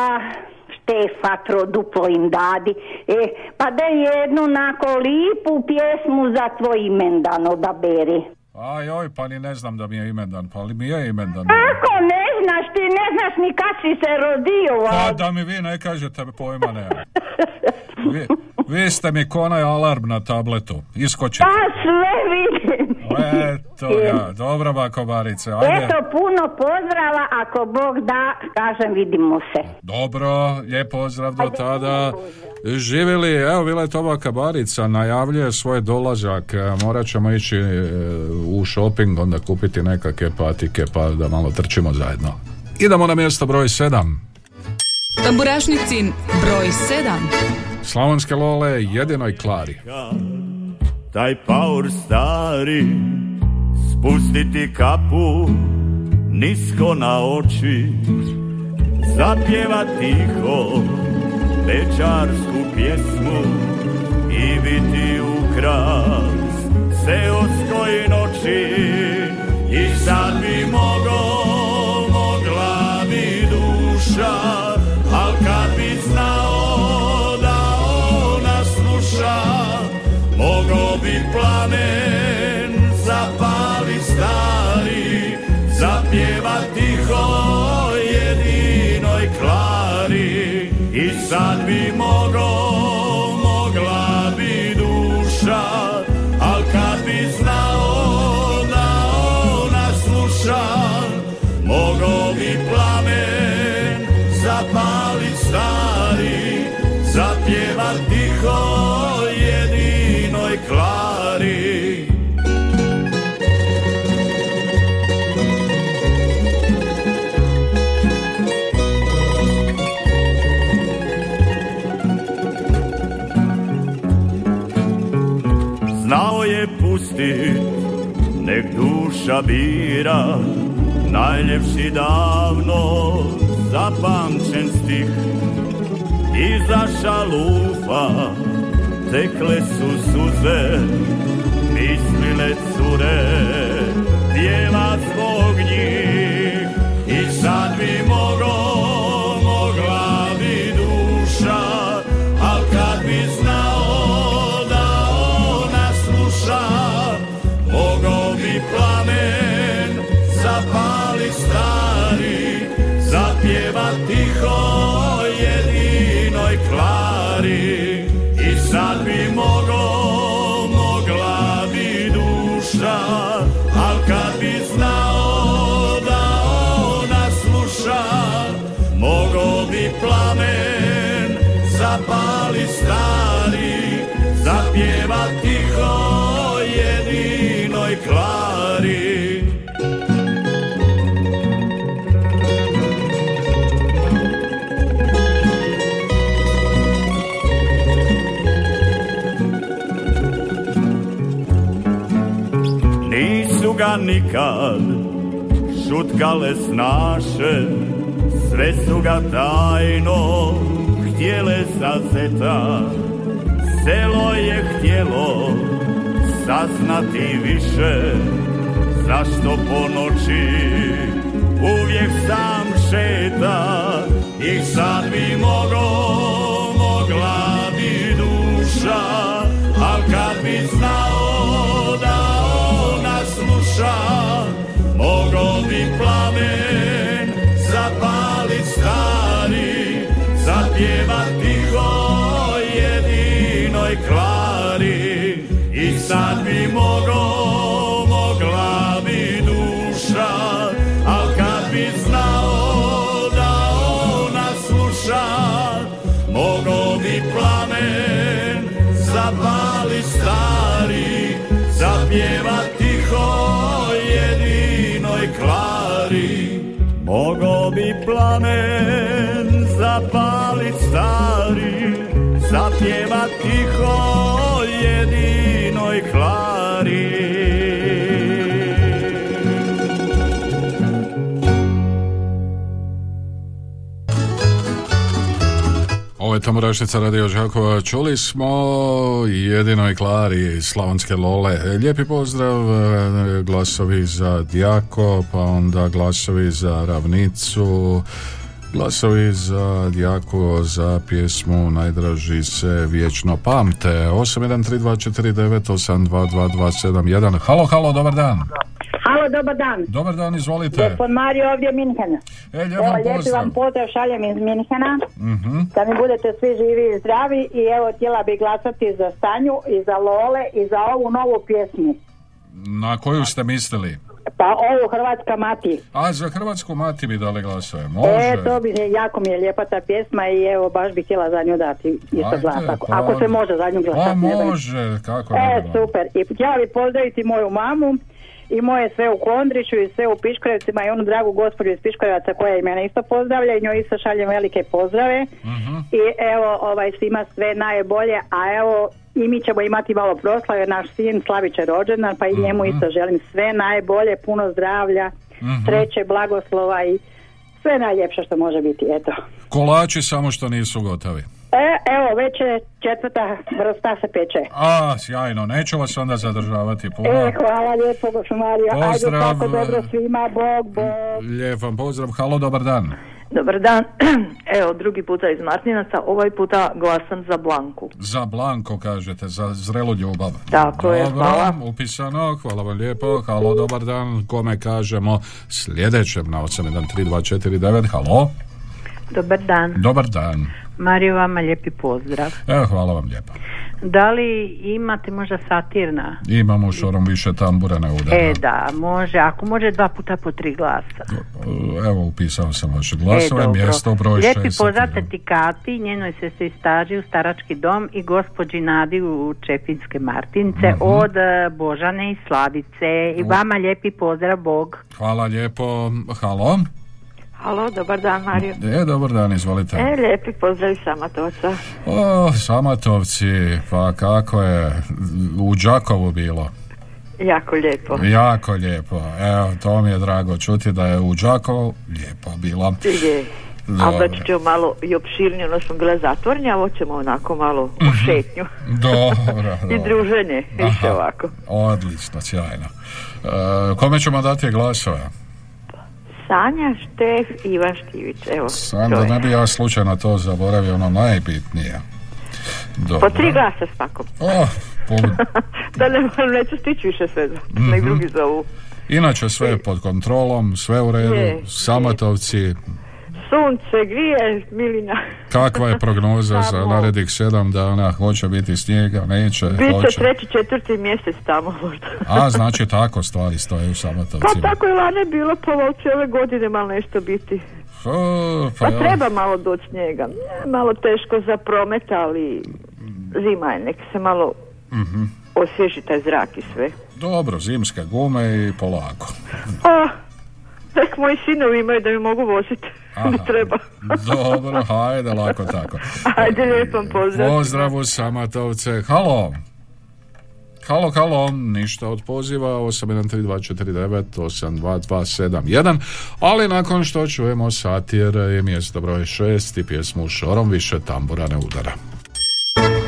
Štefa Troduplo im dadi. E, pa da jednu nako lipu pjesmu za tvoj imendan odaberi. A joj, pa ni ne znam da mi je imendan, pa li mi je imendan. Kako ne znaš, ti ne znaš ni kad si se rodio. Pa da mi vi ne kažete, pojma nema. Vi, vi ste mi konaj alarm na tabletu. Iskočite. Pa sve vidim. Eto ga, dobro Bakobarice, ajde. Eto, puno pozdrava, ako Bog da, kažem, vidimo se. Dobro, lijep pozdrav do tada. Živjeli, evo Vile Toba Kabarica najavljuje svoj dolazak. E, Morat ćemo ići e, u shopping, onda kupiti nekakve patike pa da malo trčimo zajedno. Idemo na mjesto broj 7. Tamburašnicin broj 7. Slavonske lole jedinoj Klari. Taj paur stari spustiti kapu nisko na oči zapjeva tiho večarsku pjesmu i biti ukras seoskoj noći. I sad bi mogo I sad duša bira Najljepši davno zapamćen stih. Iza šalufa tekle su suze Mislile cure jedinoj nikad. Šutkale snaše Sve su ga tajno htjele zazeta Selo je htjelo saznati više Zašto po noći uvijek sam šeta? I sad bi mogo, mogla bi duša Al kad bi znao sluša Mogo bi plamen zapalit stari Zapjevat tiho jedinoj klari I sad bi mogo, mogla bi duša Al kad bi znao da ona sluša Mogo bi plamen zapalit stari Zapjevat plamen zapalit Tomorašnica Radio Žakova. Čuli smo jedinoj Klari Slavonske Lole. Lijepi pozdrav, e, glasovi za Djako, pa onda glasovi za Ravnicu, glasovi za Djako, za pjesmu Najdraži se vječno pamte. 813249822271. Halo, halo, dobar dan. Dobar dan. Dobar dan, izvolite. Gospod Mario ovdje Minhena. E, lijep Evo, vam lijepi pozdrav. vam pozdrav šaljem iz Minhena. Mhm. Da mi budete svi živi i zdravi i evo htjela bi glasati za Stanju i za Lole i za ovu novu pjesmu. Na koju ste mislili? Pa ovu Hrvatska mati. A za Hrvatsku mati bi dali glasove. Može. E, to bi, jako mi je lijepa ta pjesma i evo baš bi htjela za nju dati isto Ajde, glas. Ako, pa ako se može za nju Pa glasati. znam. može, kako E, ne moglo. super. I htjela bi pozdraviti moju mamu i moje sve u Kondriću i sve u Piškorevcima i onu dragu gospođu iz Piškorevaca koja i mene isto pozdravlja i njoj isto šaljem velike pozdrave. I evo, ovaj, svima sve najbolje, a evo i mi ćemo imati malo proslave, naš sin Slavić je rođendan, pa i njemu isto želim sve najbolje, puno zdravlja, sreće, blagoslova i sve najljepše što može biti, eto. Kolači samo što nisu gotovi. E, evo, već je četvrta vrsta se peče. A, sjajno, neću vas onda zadržavati puno. E, hvala lijepo, Mario. Pozdrav. Ajde, tako dobro svima, Bog, Bog. Lijep vam pozdrav, halo, dobar dan. Dobar dan, evo drugi puta iz Martinaca, ovaj puta glasam za Blanku. Za Blanko kažete, za zrelu ljubav. Tako je, Dobro, hvala. upisano, hvala vam lijepo. Halo, dobar dan, kome kažemo sljedećem na 813249, halo. Dobar dan. Dobar dan. Mario, vama lijepi pozdrav. Evo, hvala vam lijepo. Da li imate možda satirna? Imamo šorom više tambura ne udara. E da, može, ako može dva puta po tri glasa. Evo, upisao sam vaše glasove, e, mjesto, broj Lijepi šest. pozdrav teti Kati, njenoj sestri staži u Starački dom i gospođi Nadi u Čepinske Martince Mhm. od e, Božane i Slavice. I vama lijepi pozdrav, Bog. Hvala lijepo. Halo. Halo, dobar dan Mario. E, dobar dan, izvolite. E, lijepi pozdrav iz Samatovaca. O, Samatovci, pa kako je u Đakovu bilo? Jako lijepo. Jako lijepo. Evo, to mi je drago čuti da je u Đakovu lijepo bilo. Je. A Dobro. već ćemo malo i opširnije, ono smo bile zatvornje, a ovo ćemo onako malo u šetnju. Dobro, I dobro. druženje, više ovako. Odlično, sjajno. E, kome ćemo dati glasove? Sanja, Štef, Ivan Štivić, evo. To da je. ne bi ja slučajno to zaboravio, ono najbitnije. Dobro. Po tri glasa svakom. O, po- da ne, neću stići više sve, Mhm. nek drugi zovu. Inače sve je pod kontrolom, sve u redu, Je, Samatovci, Sunce, grije, milina. kakva je prognoza za narednih sedam dana, hoće biti snijega, neće, Biće hoće. treći, četvrti mjesec tamo možda. A, znači tako stvari stoje u Pa Samatovcima. tako je lane bilo, pa će ove godine malo nešto biti. O, pa Pa ja- treba malo doći. Ne, Malo teško za promet, ali zima je, nek se malo Mhm. osvježi taj zrak i sve. Dobro, zimske gume i polako. A, tek moji sinovi imaju da mi mogu voziti. ne treba. Dobro, hajde, lako tako. Ajde, lijepom pozdrav. Pozdrav u Samatovce. Halo. Halo, halo, ništa od poziva 813249822271 ali nakon što čujemo satir je mjesto broj 6 i pjesmu Šorom više tambura ne udara.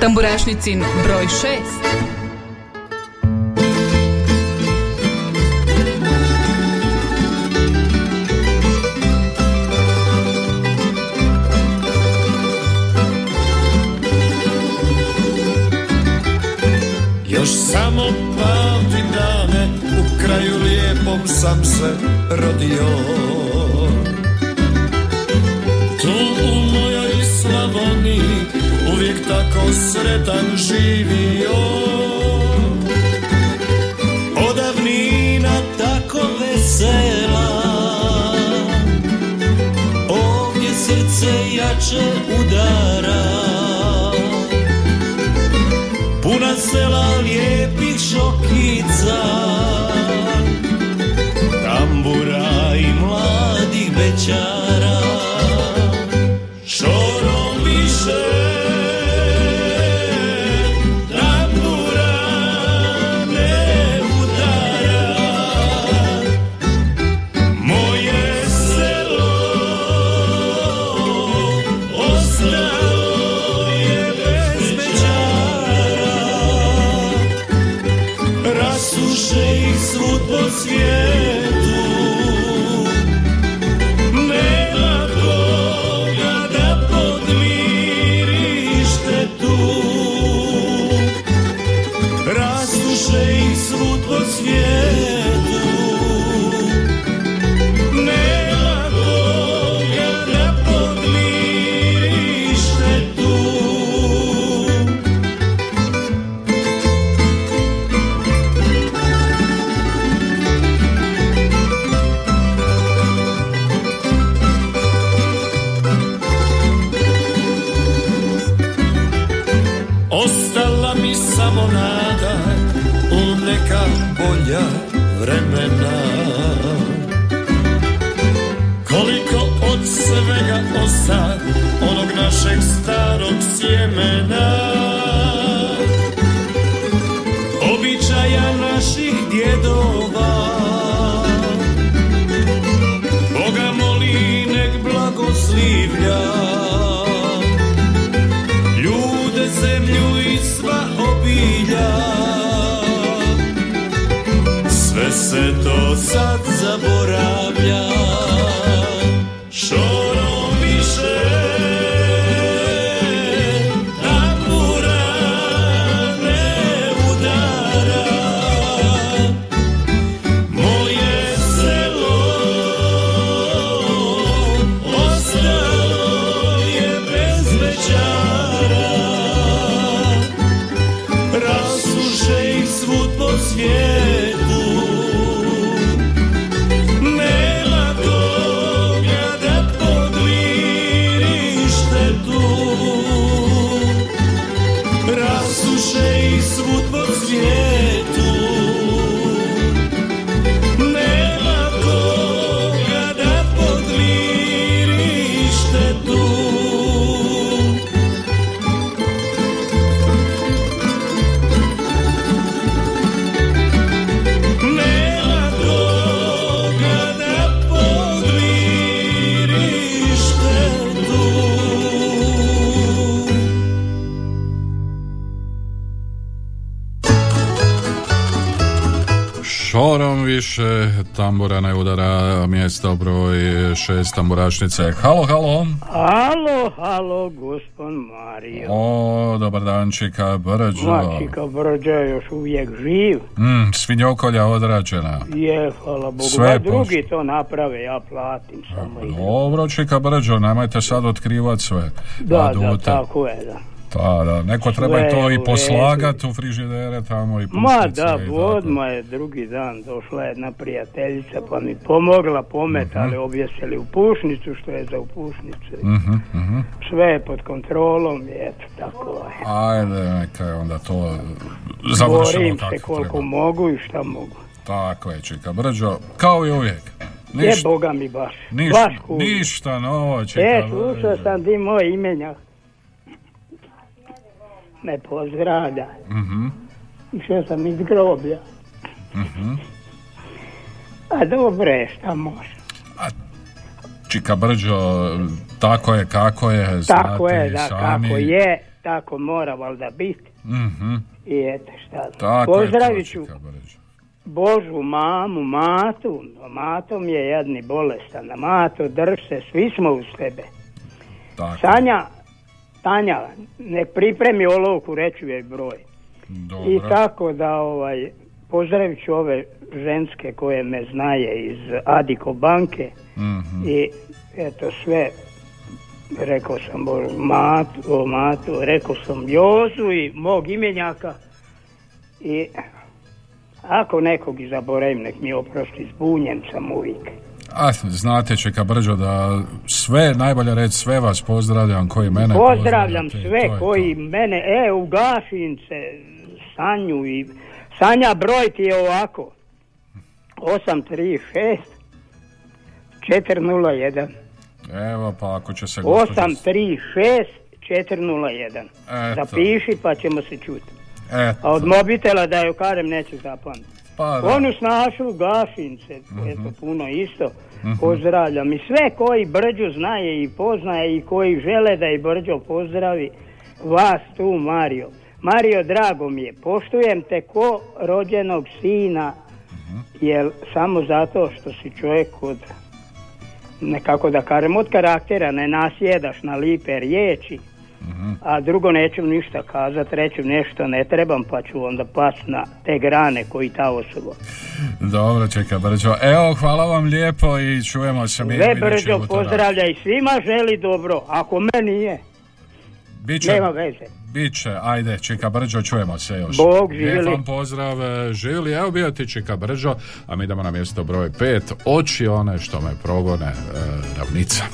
Tamburašnicin broj 6. sam se rodio. Tu u mojoj Slavoniji Uvijek tako sretan živio. Odavnina tako vesela. Ovdje srce jače udara. Puna sela lijepih šokica Russia. Mjesto broj 6 tamburašnice. Halo, halo. Halo, halo, gospod Mario. O, dobar dan, Čika Brđo. Mačika Brđa je još uvijek živ. Mm, svinjokolja odrađena. Je, hvala Bogu. Sve da je drugi to naprave, ja platim samo. Dobro, Čika Brđo, nemojte sad otkrivat sve. Da, da, adute. tako je, da. Pa da, neko treba Sve i to u i frižidere tamo i Ma da, tako. odmah je drugi dan došla jedna prijateljica pa mi pomogla pomet, ali objesili u pušnicu što je za u pušnicu. Mhm, mhm. Sve je pod kontrolom i eto tako je. Ajde, neka je onda to završilo Borim kako se koliko treba. mogu i šta mogu. Tako je, Čika Brđo, kao i uvijek. Je Boga mi baš. niš- baš ništa novo, Čika E, slušao sam di moj imenjak. Me pozdravlja. Mhm, Išao sam iz groblja. mhm. A dobro je, šta može. Čika Brđo, tako je kako je, Tako je, da, sami. kako je, tako mora valjda biti. Mhm, I eto šta. Tako Pozdravit ću. Božu, mamu, matu. Mato mi je jedni bolestan. Mato, drž se, svi smo uz tebe. Tako. Sanja, Tanja, ne pripremi olovku, reću joj broj. Dobro. I tako da ovaj, pozdravit ću ove ženske koje me znaje iz Adiko banke Mhm. i eto sve rekao sam Bože, Matu, o Matu, rekao sam Jozu i mog imenjaka i ako nekog zaboravim, nek mi oprosti, zbunjen sam uvijek. A, znate, Čika Brđo, da sve, najbolje reći, sve vas pozdravljam koji mene Pozdravljam pozdravljate i sve to koji mene, e, u Gašince, Sanju i... Sanja, broj ti je ovako. 836 401. Evo, pa ako će se gospođa... 836 401. Eto. Zapiši pa ćemo se čuti. Eto. A od mobitela da joj kažem neću zapamtiti. Pa da. Onu snašu Gašince, eto puno isto. Mhm. Pozdravljam i sve koji Brđu znaje i poznaje i koji žele da i Brđo pozdravi vas tu Mario. Mario, drago mi je, poštujem te ko rođenog sina, jer samo zato što si čovjek od nekako da kažem od karaktera ne nasjedaš na lipe riječi, a drugo neću ništa kazati, reću nešto ne trebam pa ću onda pas na te grane koji ta osoba. Dobro, Čika Brđo. Evo, hvala vam lijepo i čujemo se mi brđo pozdravlja i svima želi dobro, ako meni nije, Biće, nema veze. Biće, ajde, Čika Brđo, čujemo se još. Bog Lijep živjeli. vam pozdrav, e, živjeli, evo bio ti Čika Brđo, a mi idemo na mjesto broj pet, oči one što me progone, e, ravnica.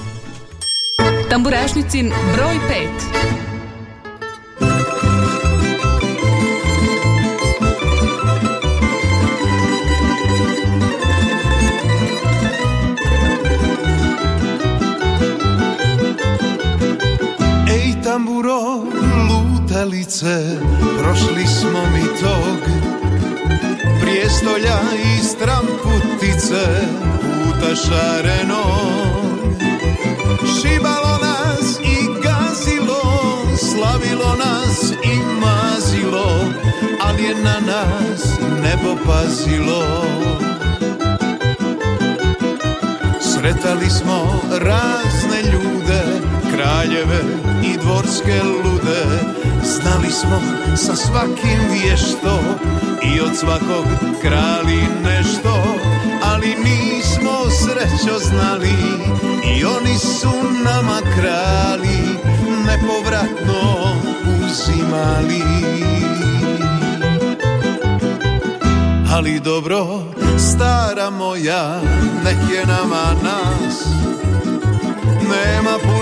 Tamburašnicin broj 5. lutalice, prošli smo mi tog Prijestolja i stramputice, puta šareno. Šibalo nas i gazilo, slavilo nas i mazilo Ali je na nas nebo pazilo. Sretali smo razne ljude, kraljeve i dvorske lude. Znali smo sa svakim vješto i od svakog krali nešto Ali nismo srećo znali i oni su nama krali Nepovratno uzimali. Ali dobro, stara moja, nek je nama nas. Nema puno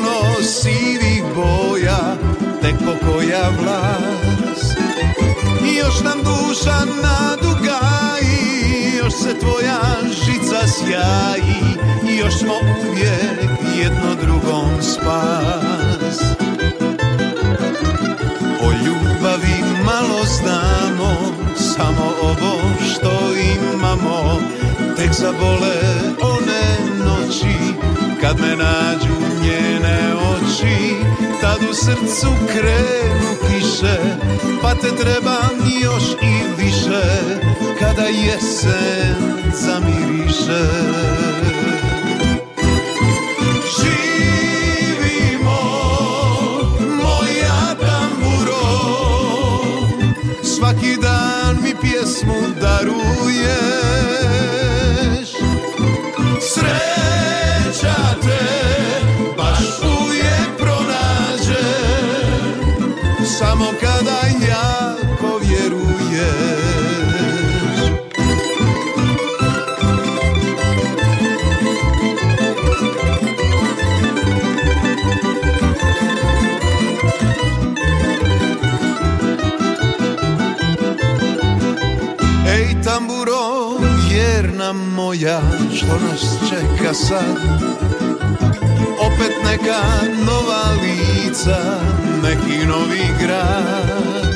sivih boja, tek pokoja vlas I još nam duša nadugaji, još se tvoja žica sjaji I još smo uvijek jedno drugom spas. O ljubavi malo znamo, samo ovo što imamo Tek zabole kad me nađu njene oči Tad u srcu krenu kiše, pa te trebam još i više Kada jesen zamiriše. Živimo, moja tamburo Svaki dan mi pjesmu daruješ moja, što nas čeka sad? Opet neka nova lica, neki novi grad.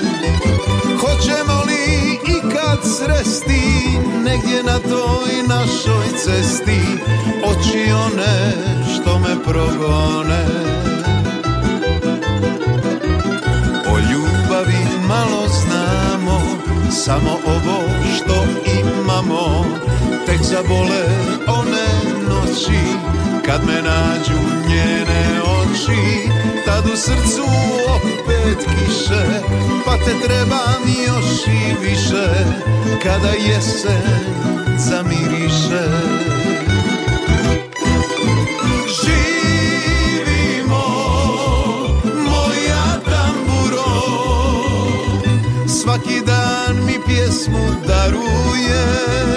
Hoćemo li ikad sresti, negdje na toj našoj cesti, oči one što me progone? O ljubavi malo znamo, samo ovo tek zabole one noći, kad me nađu njene oči, tad u srcu opet kiše, pa te trebam još i više, kada jesen zamiriše. Živimo, moja tamburo, svaki dan mi pjesmu daruješ.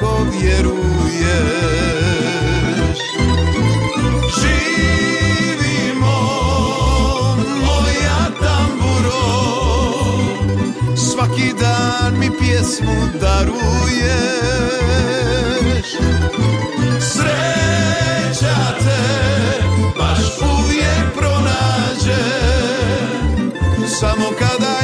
Jako vjeruješ. Živimo, moja tamburo, svaki dan mi pjesmu daruješ. Sreća te baš uvijek pronađe, samo kada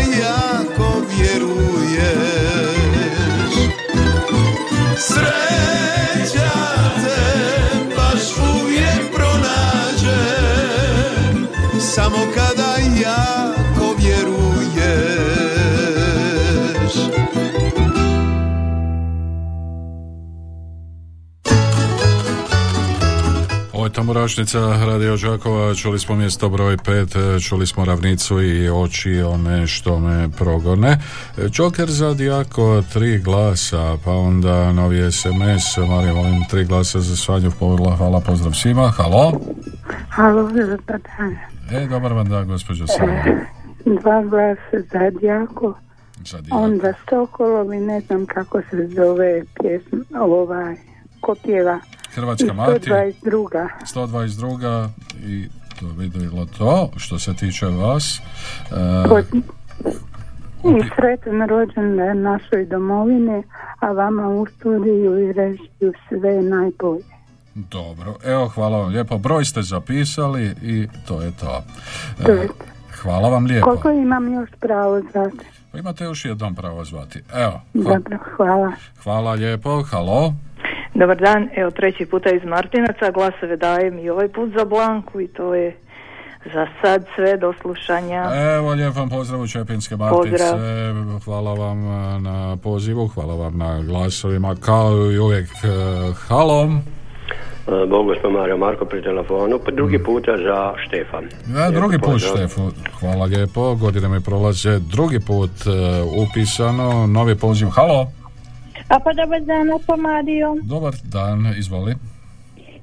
Tamburašnica Radio Đakova, čuli smo mjesto broj 5, čuli smo ravnicu i oči one što me progone. Joker za Dijako, tri glasa, pa onda novi SMS, Marija, molim tri glasa za Svanju Povrla, hvala, pozdrav svima, halo. Halo, dobar dan. E, dobar vam dan, gospođo Sanja. Dva glasa Za Dijako. onda Stokolovi, ne znam kako se zove pjesma, ovaj, ko pjeva. Hrvatska Mati. 122. 122 i to bilo to što se tiče vas. Pod... I sretan rođendan našoj domovini, a vama u studiju i režiju sve najbolje. Dobro, evo hvala vam lijepo. Broj ste zapisali i to je to. E, To je hvala vam lijepo. Koliko imam još pravo zvati? Pa Imate još jednom pravo zvati. Evo, hva- Dobro, hvala. hvala lijepo. Halo. Dobar dan, evo treći puta iz Martinaca, glasove dajem i ovaj put za Blanku i to je za sad sve do slušanja. Evo, lijep vam pozdrav u Čepinske Martice. Pozdrav. Hvala vam e, na pozivu, hvala vam na glasovima. Kao i uvijek, e, halo. E, Bog gospod Mario Marko pri telefonu, pa drugi puta za Štefan. Ja, drugi put. Štefu. Hvala lijepo. Godine mi prolaze. Drugi put upisano. Novi poziv. Halo. A pa dobar dan, pa Mario. Dobar dan, izvoli.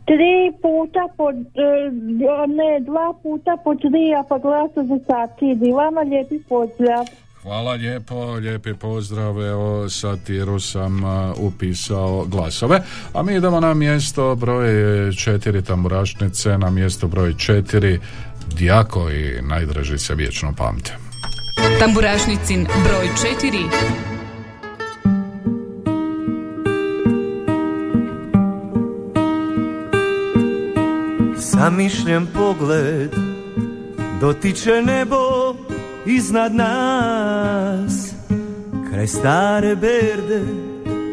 Tri puta po, e, ne, dva puta po tri, a pa glasa za satiri. Vama lijepi pozdrav. Hvala lijepo, lijepi pozdrav, evo satiru sam a, upisao glasove, a mi idemo na mjesto broj četiri tamburašnice, na mjesto broj četiri Dijako i najdraži se vječno pamte. Tamburašnicin broj 4. Zamišljen pogled dotiče nebo iznad nas. Kraj stare berde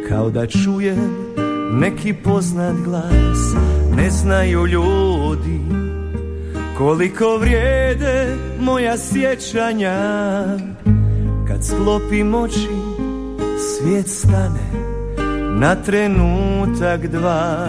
kao da čujem neki poznat glas. Ne znaju ljudi koliko vrijede moja sjećanja. Kad sklopim oči svijet stane na trenutak dva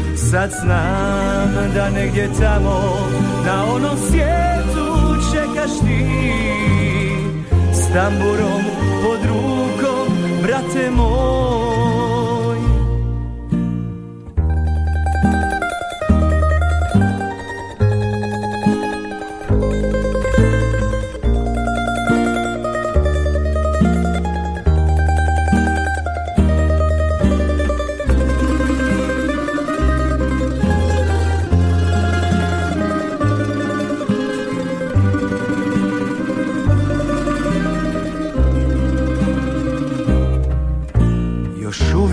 Sad znam da negdje tamo. Na onom svijetu čekaš ti S tamburom pod rukom, brate moj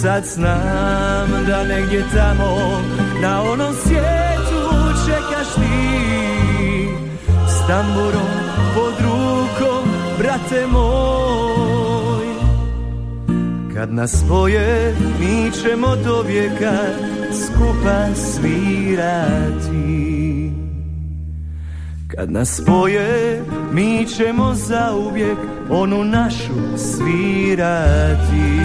Sad znam da negdje tamo Na onom svijetu čekaš ti. S tamburom pod rukom Brate moj. Kad nas spoje Mi ćemo do vijeka Skupa svirati. Kad nas spoje Mi ćemo zauvijek Onu našu svirati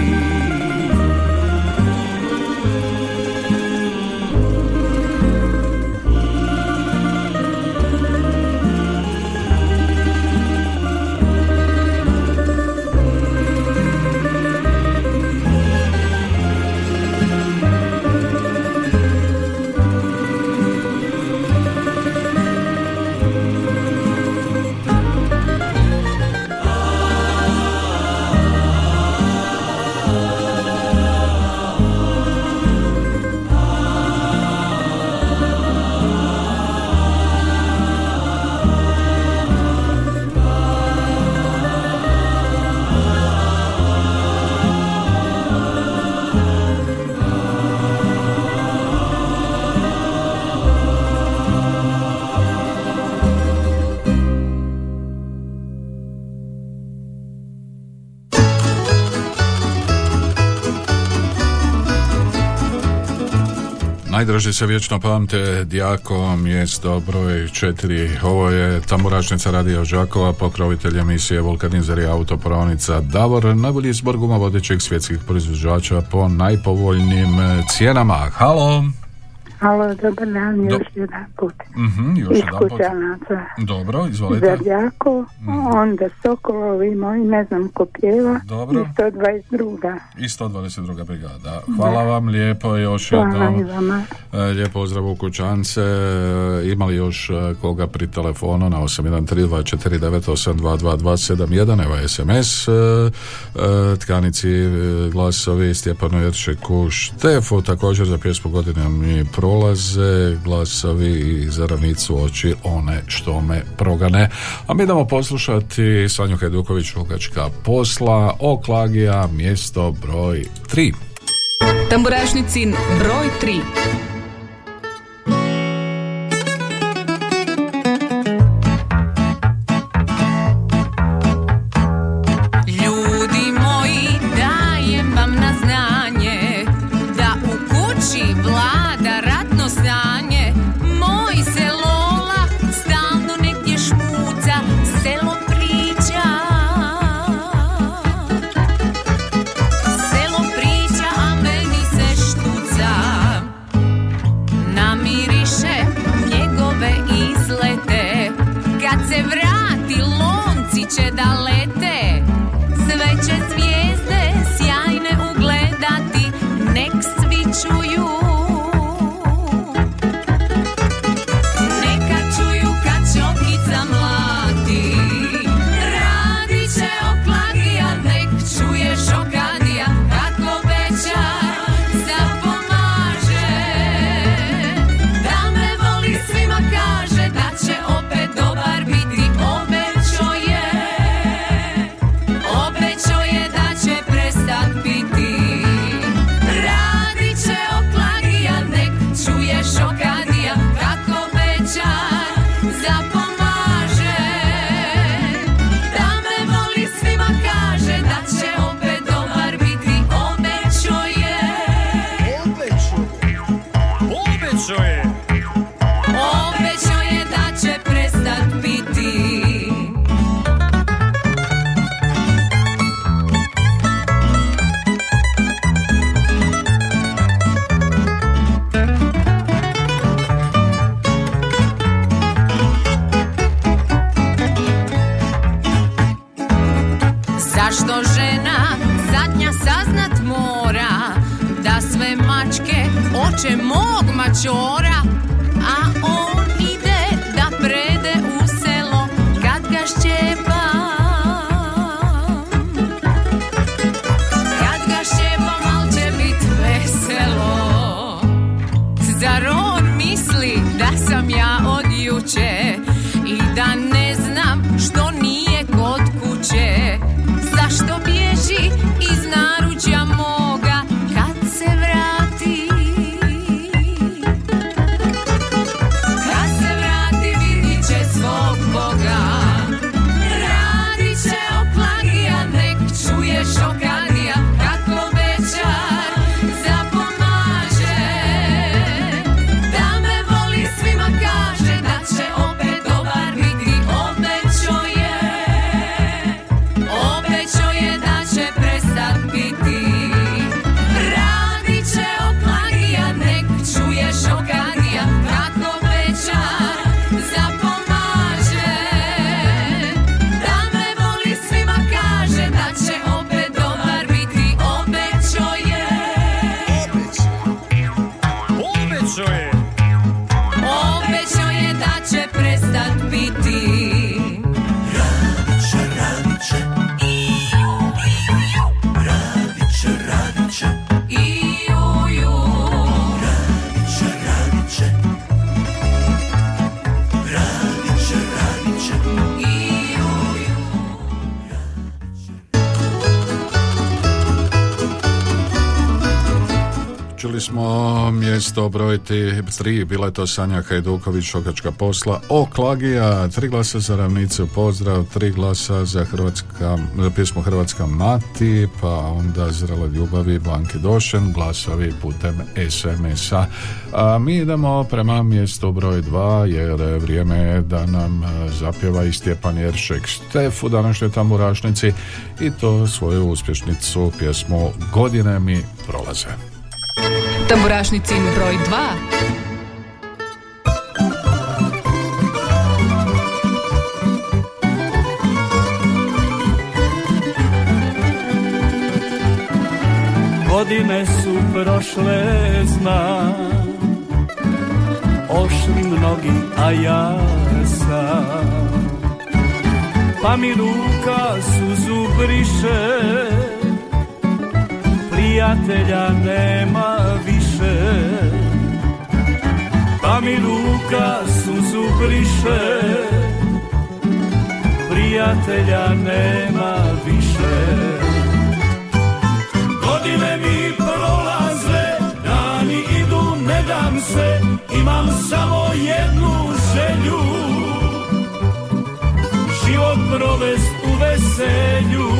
Najdraži se vječno pamte, Dijako, mjesto broj četiri. Ovo je Tamburašnica Radio Žakova, pokrovitelj emisije Vulkanizer i autopravnica Davor, najbolji izbor guma vodećih svjetskih proizvođača po najpovoljnijim cijenama. Halo! Halo, dobar dan, još jedan put. Mhm, još Iz. Kućanaca. Dobro, izvolite. Zrljako, onda Sokolovi moji, ne znam ko pjeva. Dobro. I 122. I 122. brigada. Hvala vam lijepo još Hvala i jednom. vama. E, Lijep pozdrav u kućance. E, Ima li još e, koga pri telefonu na 813249822271 evo SMS tkanici glasovi Stjepanu Jerčeku Štefu također za pjesmu godine mi prolaze glasovi i za ravnicu oči one što me progane a mi idemo poslušati Sanju Hajduković Lukačka posla Oklagija mjesto broj 3 Tamburašnicin broj 3. mjesto broj tri, bila je to Sanja Hajduković, Šokačka posla, Oklagija, tri glasa za ravnicu, pozdrav, tri glasa za hrvatska, za pjesmu Hrvatska mati, pa onda Zrele ljubavi, Blanke Došen, glasovi putem SMS-a. A mi idemo prema mjestu broj dva, jer je vrijeme da nam e, zapjeva i Stjepan Jeršek Štef u današnjoj tamburašnici i to svoju uspješnicu pjesmu Godine mi prolaze. Tamburašnicin broj 2. Godine su prošle, znam. Ošli mnogi, a ja sam. Pa mi ruka suzu briše. Prijatelja nema više Pa mi ruka suzu briše Prijatelja nema više Godine mi prolaze, dani idu, ne dam se, imam samo jednu želju. Život provest u veselju.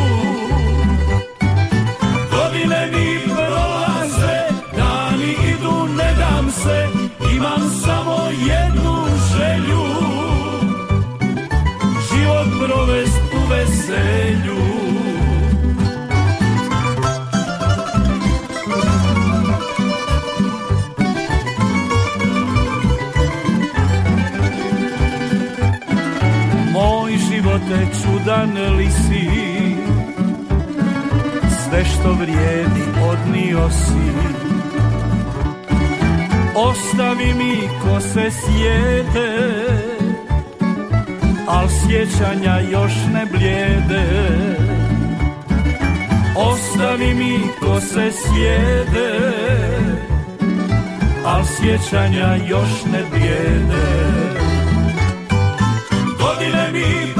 Čudan li si Sve što vrijedi odnio si. Ostavi mi ko se sjede Al sjećanja još ne blijede. Ostavi mi ko se sjede Al sjećanja još ne blijede. Godine mi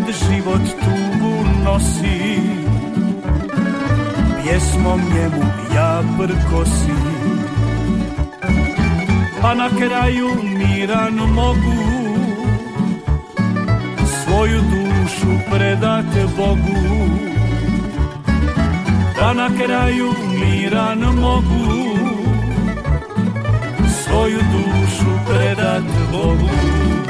Kad život tugu nosi. Pjesmom njemu ja prkosim Pa na kraju miran mogu. Svoju dušu predat Bogu. Da na kraju miran mogu. Svoju dušu predat Bogu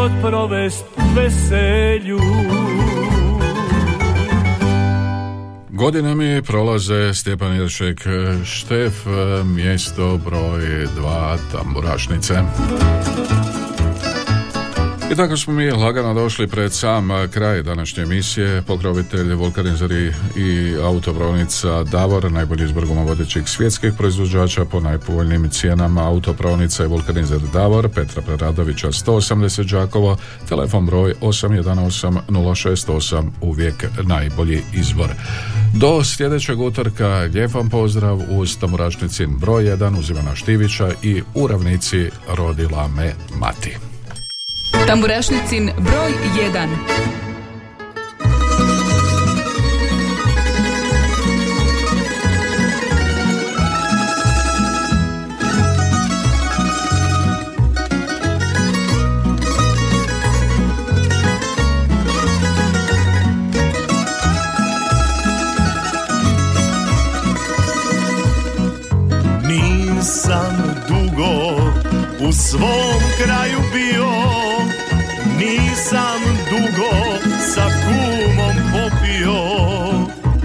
Život provest veselju Godine mi prolaze Stjepan Jeršek Štef, mjesto broj dva tamburašnice. I tako smo mi lagano došli pred sam kraj današnje emisije. Pokrovitelj, vulkanizari i autopravnica Davor, najbolji izbor vodećih svjetskih proizvođača po najpovoljnijim cijenama autopravnica i vulkanizer Davor, Petra Preradovića 180 Đakovo, telefon broj 818 068, uvijek najbolji izbor. Do sljedećeg utorka lijep vam pozdrav uz Tamurašnicin broj 1 uz Ivana Štivića i u ravnici rodila me mati. Tamburašnicin broj 1 Nisam dugo u svom kraju bio Nisam dugo sa kumom popio.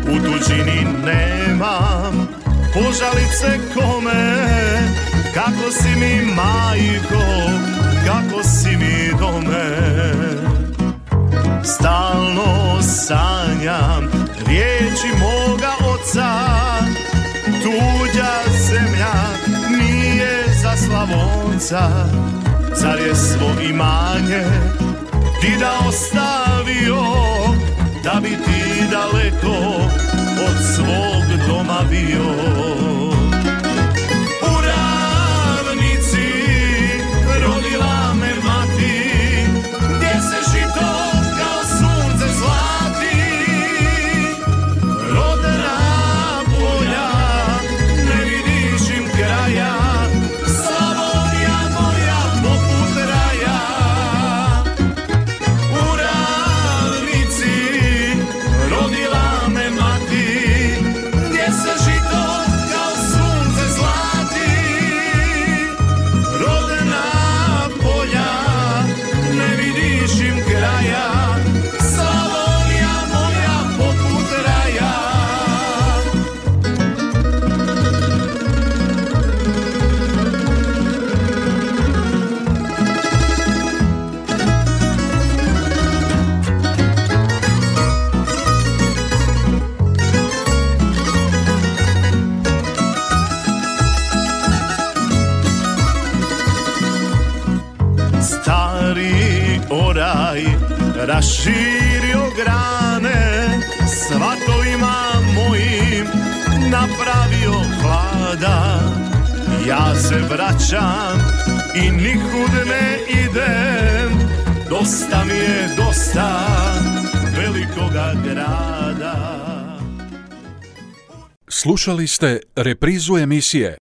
U tuđini nemam požalice kome. Kako si mi majko, kako si mi dome. Stalno sanjam riječi moga oca. Tuđa zemlja nije za Slavonca. Car je svo imanje ti da ostavio Da bi ti daleko od svog doma bio raširio grane Svatovima mojim napravio hlada. Ja se vraćam i nikud ne idem Dosta mi je dosta velikoga grada. Slušali ste reprizu emisije